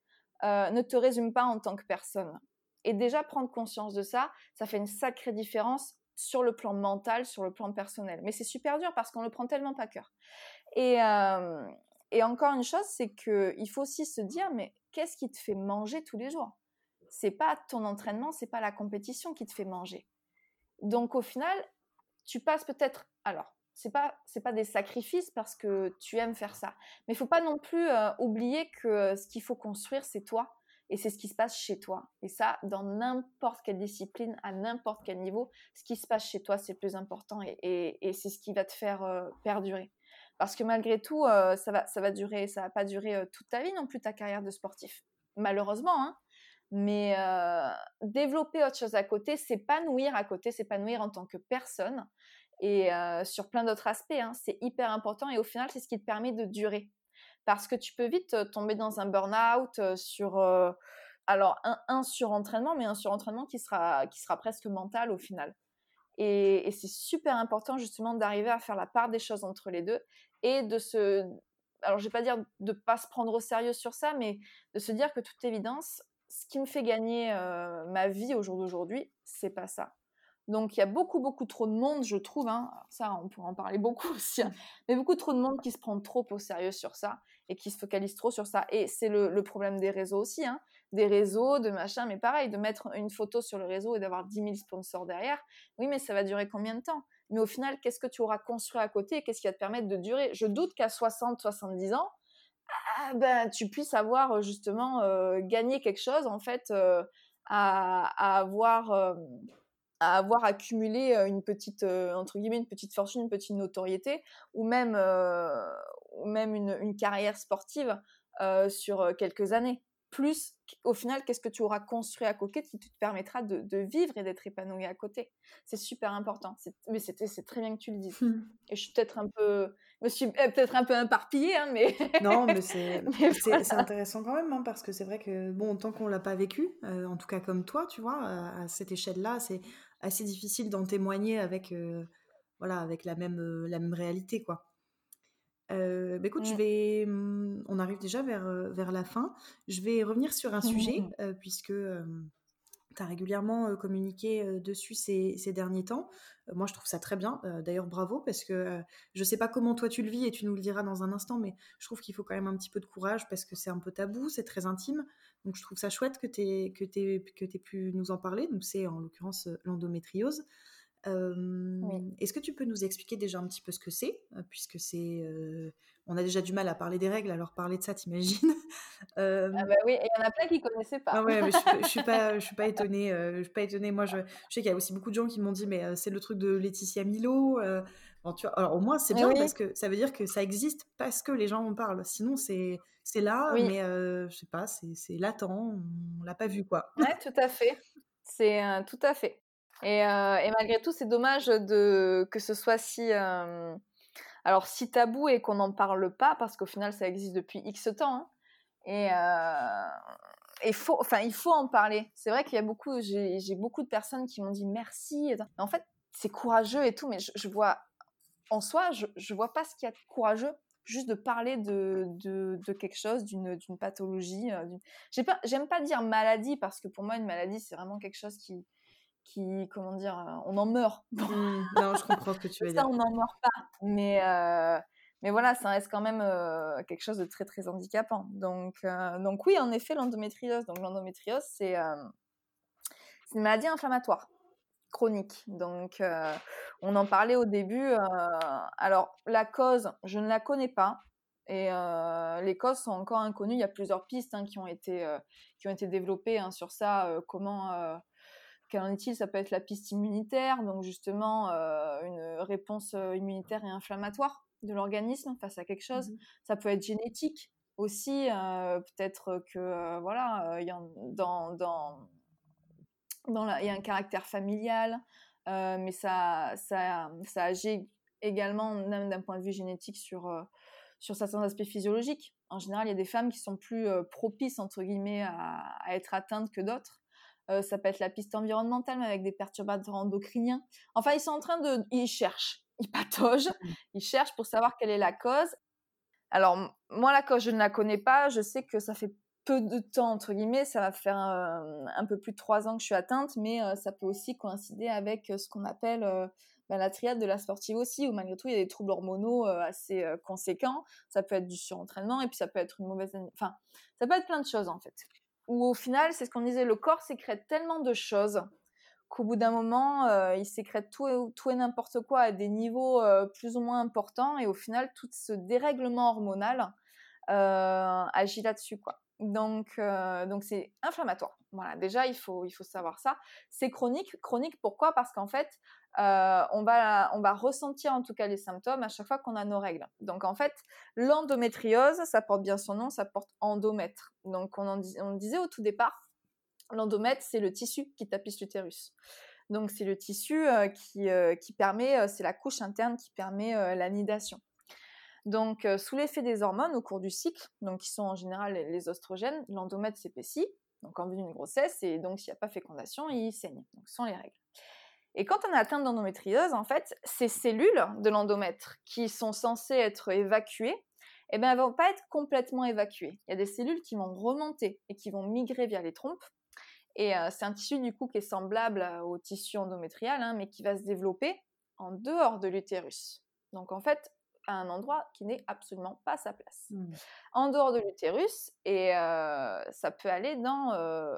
euh, ne te résume pas en tant que personne. Et déjà prendre conscience de ça, ça fait une sacrée différence sur le plan mental, sur le plan personnel. Mais c'est super dur parce qu'on le prend tellement pas cœur. Et, euh, et encore une chose, c'est qu'il faut aussi se dire, mais qu'est-ce qui te fait manger tous les jours? C'est pas ton entraînement, c'est pas la compétition qui te fait manger. Donc au final, tu passes peut-être, alors c'est pas c'est pas des sacrifices parce que tu aimes faire ça. Mais il faut pas non plus euh, oublier que euh, ce qu'il faut construire c'est toi et c'est ce qui se passe chez toi. Et ça dans n'importe quelle discipline, à n'importe quel niveau, ce qui se passe chez toi c'est le plus important et, c'est ce qui va te faire euh, perdurer. Parce que malgré tout, ça va ça va durer, ça va pas durer toute ta vie non plus ta carrière de sportif. Malheureusement, hein. Mais développer autre chose à côté, s'épanouir à côté, s'épanouir en tant que personne et sur plein d'autres aspects, hein, c'est hyper important et au final, c'est ce qui te permet de durer. Parce que tu peux vite tomber dans un burn-out sur, alors, un, un surentraînement, mais un surentraînement qui sera, qui sera presque mental au final. Et, c'est super important justement d'arriver à faire la part des choses entre les deux et de se, alors je vais pas dire de pas se prendre au sérieux sur ça, mais de se dire que toute évidence, ce qui me fait gagner ma vie au jour d'aujourd'hui, c'est pas ça. Donc il y a beaucoup beaucoup trop de monde, je trouve. Hein, ça, on pourrait en parler beaucoup *laughs* aussi. Hein, mais beaucoup trop de monde qui se prend trop au sérieux sur ça et qui se focalise trop sur ça. Et c'est le, problème des réseaux aussi. Hein, des réseaux, de machin, mais pareil, de mettre une photo sur le réseau et d'avoir 10 000 sponsors derrière. Oui, mais ça va durer combien de temps? Mais au final, qu'est-ce que tu auras construit à côté Qu'est-ce qui va te permettre de durer? Je doute qu'à 60, 70 ans, ah, ben, tu puisses avoir justement gagné quelque chose en fait à, avoir à avoir accumulé une petite entre guillemets une petite fortune une petite notoriété ou même ou même une, une carrière sportive sur quelques années plus au final, qu'est-ce que tu auras construit à côté qui te permettra de, vivre et d'être épanoui à côté? C'est super important. Mais c'est très bien que tu le dises. Mmh. Et je suis peut-être un peu, me suis eh, peut-être un peu éparpillée, hein, mais non, mais *laughs* c'est intéressant quand même, hein, parce que c'est vrai que bon, tant qu'on l'a pas vécu, euh, en tout cas comme toi, tu vois, à, cette échelle-là, c'est assez difficile d'en témoigner avec, euh, voilà, avec la même euh, la même réalité, quoi. Euh, bah, écoute, je vais, mmh, on arrive déjà vers, vers la fin. Je vais revenir sur un sujet, *laughs* mmh. euh, puisque tu as régulièrement communiqué dessus ces, ces, derniers temps. moi, je trouve ça très bien. D'ailleurs, bravo, parce que je sais pas comment toi tu le vis et tu nous le diras dans un instant, mais je trouve qu'il faut quand même un petit peu de courage parce que c'est un peu tabou, c'est très intime. Donc, je trouve ça chouette que tu aies, que que pu nous en parler. Donc, c'est en l'occurrence l'endométriose est-ce que tu peux nous expliquer déjà un petit peu ce que c'est, puisque c'est, on a déjà du mal à parler des règles, alors parler de ça, t'imagines? *laughs* Ah bah oui, et il y en a plein qui connaissaient pas. Ah ouais, mais je, je suis pas, *laughs* je suis pas étonnée, je suis pas étonnée. Moi, je, je sais qu'il y a aussi beaucoup de gens qui m'ont dit, mais c'est le truc de Laetitia Milo. Bon, tu vois, alors au moins c'est bien parce que ça veut dire que ça existe parce que les gens en parlent. Sinon c'est c'est là, mais je sais pas, c'est latent, on l'a pas vu quoi. Ouais, tout à fait. C'est tout à fait. Et, euh, et, malgré tout, c'est dommage de, que ce soit si, euh, alors, si tabou et qu'on n'en parle pas, parce qu'au final, ça existe depuis X temps. Hein. et euh, faut, enfin, il faut en parler. C'est vrai qu'il y a beaucoup, j'ai beaucoup de personnes qui m'ont dit merci. En fait, c'est courageux et tout, mais je, vois, en soi, je, je vois pas ce qu'il y a de courageux juste de parler de, de, de quelque chose, d'une pathologie. J'aime pas, pas dire maladie parce que pour moi, une maladie, c'est vraiment quelque chose qui, qui, comment dire, euh, on en meurt. *laughs* Mmh. non, je comprends ce que tu veux dire. Ça, on n'en meurt pas. Mais, euh, mais voilà, ça reste quand même euh, quelque chose de très, très handicapant. Donc, donc oui, en effet, l'endométriose. Donc, l'endométriose, c'est une maladie inflammatoire chronique. Donc, on en parlait au début. alors, la cause, je ne la connais pas. Et les causes sont encore inconnues. Il y a plusieurs pistes hein, qui, ont été, qui ont été développées hein, sur ça. comment Qu'en est-il? Ça peut être la piste immunitaire, donc justement euh, une réponse euh, immunitaire et inflammatoire de l'organisme face à quelque chose. Mmh Ça peut être génétique aussi, euh, peut-être que voilà, il y dans dans dans il y a un caractère familial, mais ça ça ça agit également même d'un point de vue génétique sur sur certains aspects physiologiques. En général, il y a des femmes qui sont plus propices entre guillemets à, à être atteintes que d'autres. Euh, ça peut être la piste environnementale, mais avec des perturbateurs endocriniens. Enfin, ils sont en train de... Ils cherchent, ils pataugent, mmh. ils cherchent pour savoir quelle est la cause. Alors, moi, la cause, je ne la connais pas. Je sais que ça fait peu de temps, entre guillemets, ça va faire euh, un peu plus de trois ans que je suis atteinte, mais euh, ça peut aussi coïncider avec ce qu'on appelle ben, la triade de la sportive aussi, où malgré tout, il y a des troubles hormonaux assez conséquents. Ça peut être du surentraînement, et puis ça peut être une mauvaise... Enfin, ça peut être plein de choses, en fait où au final, c'est ce qu'on disait, le corps sécrète tellement de choses qu'au bout d'un moment, euh, il sécrète tout et, tout et n'importe quoi à des niveaux euh, plus ou moins importants, et au final, tout ce dérèglement hormonal euh, agit là-dessus, quoi. Donc, donc c'est inflammatoire. Voilà, déjà il faut savoir ça. C'est chronique. Chronique pourquoi? Parce qu'en fait, euh, on, va, ressentir en tout cas les symptômes à chaque fois qu'on a nos règles. Donc en fait, l'endométriose, ça porte bien son nom, ça porte endomètre. Donc on, on disait au tout départ, L'endomètre, c'est le tissu qui tapisse l'utérus. Donc c'est le tissu qui, qui, permet, c'est la couche interne qui permet la Donc sous l'effet des hormones au cours du cycle, donc qui sont en général les, oestrogènes, l'endomètre s'épaissit, donc en vue d'une grossesse, et donc s'il n'y a pas fécondation, il saigne. Donc ce sont les règles. Et quand on a atteint d'endométriose, en fait, ces cellules de l'endomètre qui sont censées être évacuées, eh ben, elles vont pas être complètement évacuées. Il y a des cellules qui vont remonter et qui vont migrer via les trompes et c'est un tissu du coup qui est semblable au tissu endométrial, hein, mais qui va se développer en dehors de l'utérus. Donc en fait, à un endroit qui n'est absolument pas sa place. Mmh. En dehors de l'utérus, et ça peut aller dans,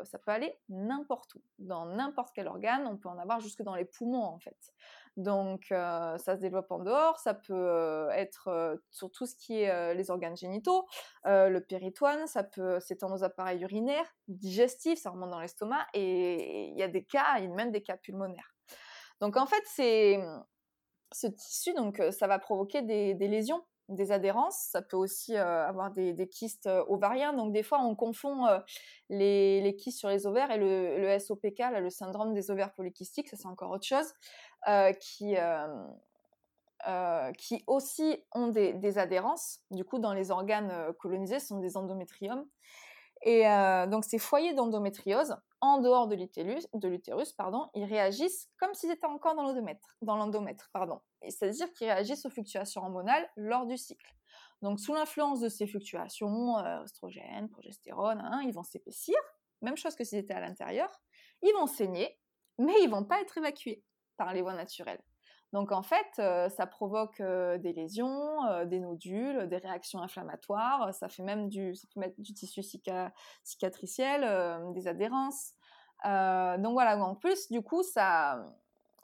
ça peut aller n'importe où, dans n'importe quel organe. On peut en avoir jusque dans les poumons en fait. Donc ça se développe en dehors, ça peut être sur tout ce qui est les organes génitaux, le péritoine, ça peut s'étendre aux appareils urinaires, digestifs, ça remonte dans l'estomac, et il y a des cas, il y a même des cas pulmonaires. Donc en fait, c'est ce tissu, donc ça va provoquer des, lésions, des adhérences. Ça peut aussi avoir des, kystes ovariens. Donc des fois, on confond les, kystes sur les ovaires et le, SOPK, le syndrome des ovaires polykystiques. Ça, c'est encore autre chose. Euh, qui, euh, euh, qui aussi ont des, adhérences, du coup, dans les organes colonisés, ce sont des endométriomes. Et donc, ces foyers d'endométriose, en dehors de l'utérus, pardon, ils réagissent comme s'ils étaient encore dans l'endomètre, dans l'endomètre, pardon. C'est-à-dire qu'ils réagissent aux fluctuations hormonales lors du cycle. Donc, sous l'influence de ces fluctuations, oestrogènes, progestérone, hein, ils vont s'épaissir, même chose que s'ils étaient à l'intérieur. Ils vont saigner, mais ils vont pas être évacués par les voies naturelles. Donc en fait, euh, ça provoque euh, des lésions, euh, des nodules, des réactions inflammatoires, ça fait même du, tissu cicatriciel, des adhérences. donc voilà, en plus, du coup, ça,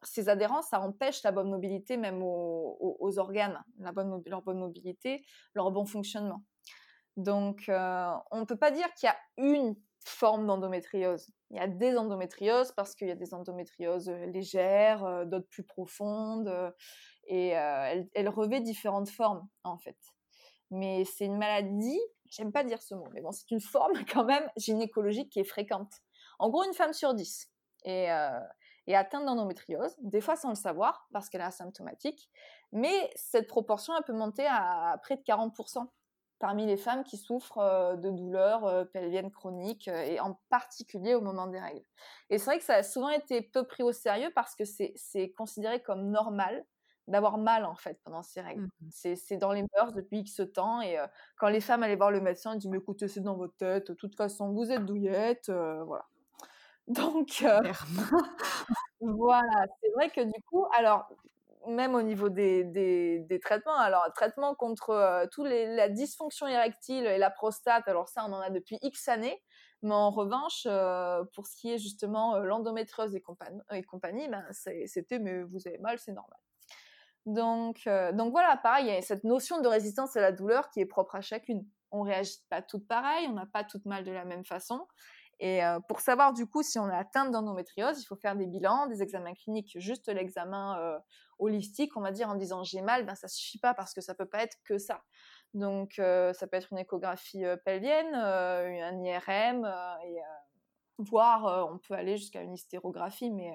ces adhérences, ça empêche la bonne mobilité même aux, organes, leur bonne mobilité, leur bon fonctionnement. Donc on ne peut pas dire qu'il y a une forme d'endométriose. Il y a des endométrioses parce qu'il y a des endométrioses euh, légères, euh, d'autres plus profondes, euh, et elles, revêtent différentes formes en fait. Mais c'est une maladie, j'aime pas dire ce mot, mais bon, c'est une forme *laughs* quand même gynécologique qui est fréquente. En gros, une femme sur dix est, est atteinte d'endométriose, des fois sans le savoir parce qu'elle est asymptomatique, mais cette proportion elle peut monter à près de 40% parmi les femmes qui souffrent euh, de douleurs euh, pelviennes chroniques euh, et en particulier au moment des règles. Et c'est vrai que ça a souvent été peu pris au sérieux parce que c'est considéré comme normal d'avoir mal en fait pendant ces règles. Mmh c'est dans les mœurs depuis X temps et quand les femmes allaient voir le médecin, ils disaient mais écoutez c'est dans votre tête, de toute façon vous êtes douillette, voilà. *laughs* Donc *laughs* voilà, c'est vrai que du coup, alors même au niveau des, des, traitements. Alors, traitement contre euh, tous les, la dysfonction érectile et la prostate, alors ça, on en a depuis X années. Mais en revanche, euh, pour ce qui est justement euh, l'endométriose et, compagnie, ben, c'était mais vous avez mal, c'est normal. Donc, donc voilà, pareil, il y a cette notion de résistance à la douleur qui est propre à chacune. On réagit pas toutes pareil, on n'a pas toutes mal de la même façon. Et pour savoir du coup si on est atteinte d'endométriose, il faut faire des bilans, des examens cliniques, juste l'examen holistique, on va dire en disant j'ai mal, ben ça suffit pas parce que ça peut pas être que ça. Donc ça peut être une échographie pelvienne, un IRM, et voire on peut aller jusqu'à une hystérographie, mais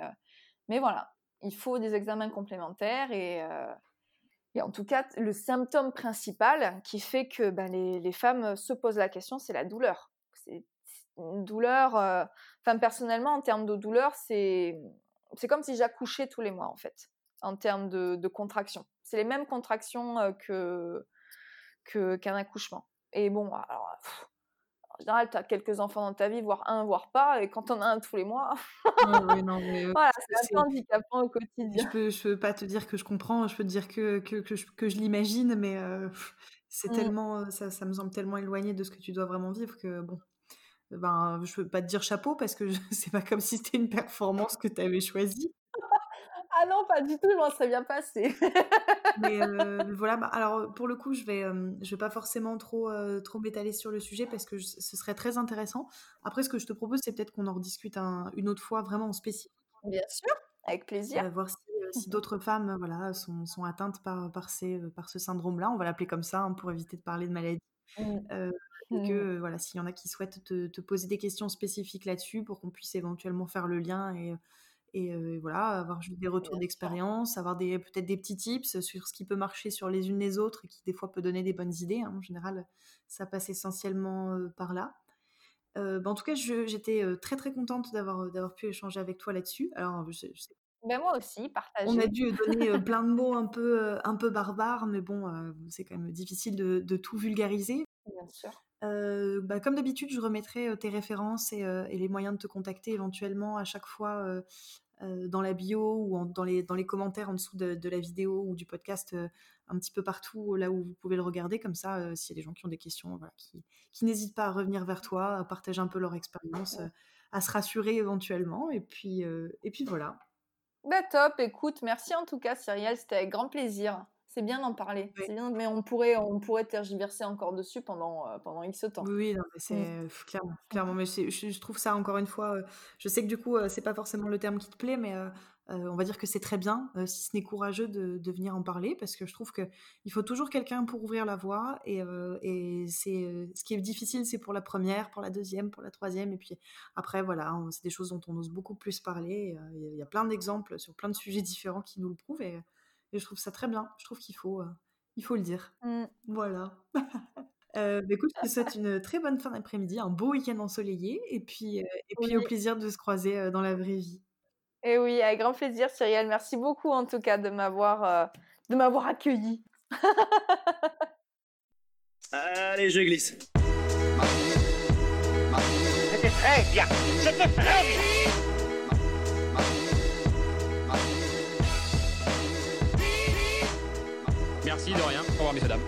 mais voilà, il faut des examens complémentaires et et en tout cas, le symptôme principal qui fait que ben, les, les, femmes se posent la question, c'est la douleur. Une douleur. Euh, enfin, personnellement, en termes de douleur, c'est c'est comme si j'accouchais tous les mois, en fait, en termes de, de contractions. C'est les mêmes contractions euh, que qu'un accouchement. Et bon, alors, en général, tu as quelques enfants dans ta vie, voire un, voire pas, et quand on a un tous les mois, *laughs* voilà, c'est un peu handicapant au quotidien. Je peux, je peux pas te dire que je comprends, je peux te dire que, que, que je, que je l'imagine, mais euh, c'est mmh. tellement, ça, ça me semble tellement éloigné de ce que tu dois vraiment vivre que bon ben, je peux pas te dire chapeau parce que *laughs* c'est pas comme si c'était une performance que tu avais choisie. Ah non, pas du tout, je m'en serais bien passé. *laughs* Mais euh, voilà, bah, alors pour le coup, je vais, je vais pas forcément trop, trop m'étaler sur le sujet parce que ce serait très intéressant. Après, ce que je te propose, c'est peut-être qu'on en rediscute une autre fois vraiment en spécifique. Bien sûr, avec plaisir. voir si, si d'autres femmes voilà, sont, sont atteintes par, par, ces, par ce syndrome-là. On va l'appeler comme ça hein, pour éviter de parler de maladie. Mmh et que voilà, s'il y en a qui souhaitent te, poser des questions spécifiques là-dessus pour qu'on puisse éventuellement faire le lien et, et voilà, avoir juste des retours d'expérience, avoir des, peut-être des petits tips sur ce qui peut marcher sur les unes les autres et qui des fois peut donner des bonnes idées. Hein. En général, ça passe essentiellement par là. Bah, en tout cas, j'étais très très contente d'avoir d'avoir pu échanger avec toi là-dessus. Alors, ben moi aussi, partager. On a dû donner plein de mots un peu, un peu barbares, mais bon, c'est quand même difficile de, de, tout vulgariser. Bien sûr. Bah, comme d'habitude, je remettrai tes références et, et, les moyens de te contacter éventuellement à chaque fois dans la bio ou dans, les, dans les commentaires en dessous de, de, la vidéo ou du podcast, un petit peu partout là où vous pouvez le regarder. Comme ça, s'il y a des gens qui ont des questions, voilà, qui, qui n'hésitent pas à revenir vers toi, à partager un peu leur expérience, à se rassurer éventuellement. Et puis, et puis voilà. Bah top, écoute, merci en tout cas Cyrielle, c'était avec grand plaisir. C'est bien d'en parler, c'est bien, mais on pourrait, on pourrait tergiverser encore dessus pendant, euh, pendant X temps. Oui, non, mais c'est mmh. clairement, clairement, mais je, je, trouve ça encore une fois, je sais que du coup, c'est pas forcément le terme qui te plaît, mais on va dire que c'est très bien, si ce n'est courageux de, de, venir en parler, parce que je trouve que il faut toujours quelqu'un pour ouvrir la voie, et, et c'est ce qui est difficile, c'est pour la première, pour la deuxième, pour la troisième, et puis après, voilà, c'est des choses dont on ose beaucoup plus parler. Il y, a plein d'exemples sur plein de sujets différents qui nous le prouvent, et et je trouve ça très bien. Je trouve qu'il faut, euh, il faut le dire. Mmh. Voilà. *laughs* euh, bah, écoute, je te souhaite une très bonne fin d'après-midi, un beau week-end ensoleillé, et puis, euh, et puis au plaisir de se croiser euh, dans la vraie vie. Et oui, avec grand plaisir, Cyrielle. Merci beaucoup en tout cas de m'avoir, de m'avoir accueilli. *laughs* Allez, je glisse. C'était très bien. C'était très bien. Merci, de rien. Au revoir, messieurs, dames.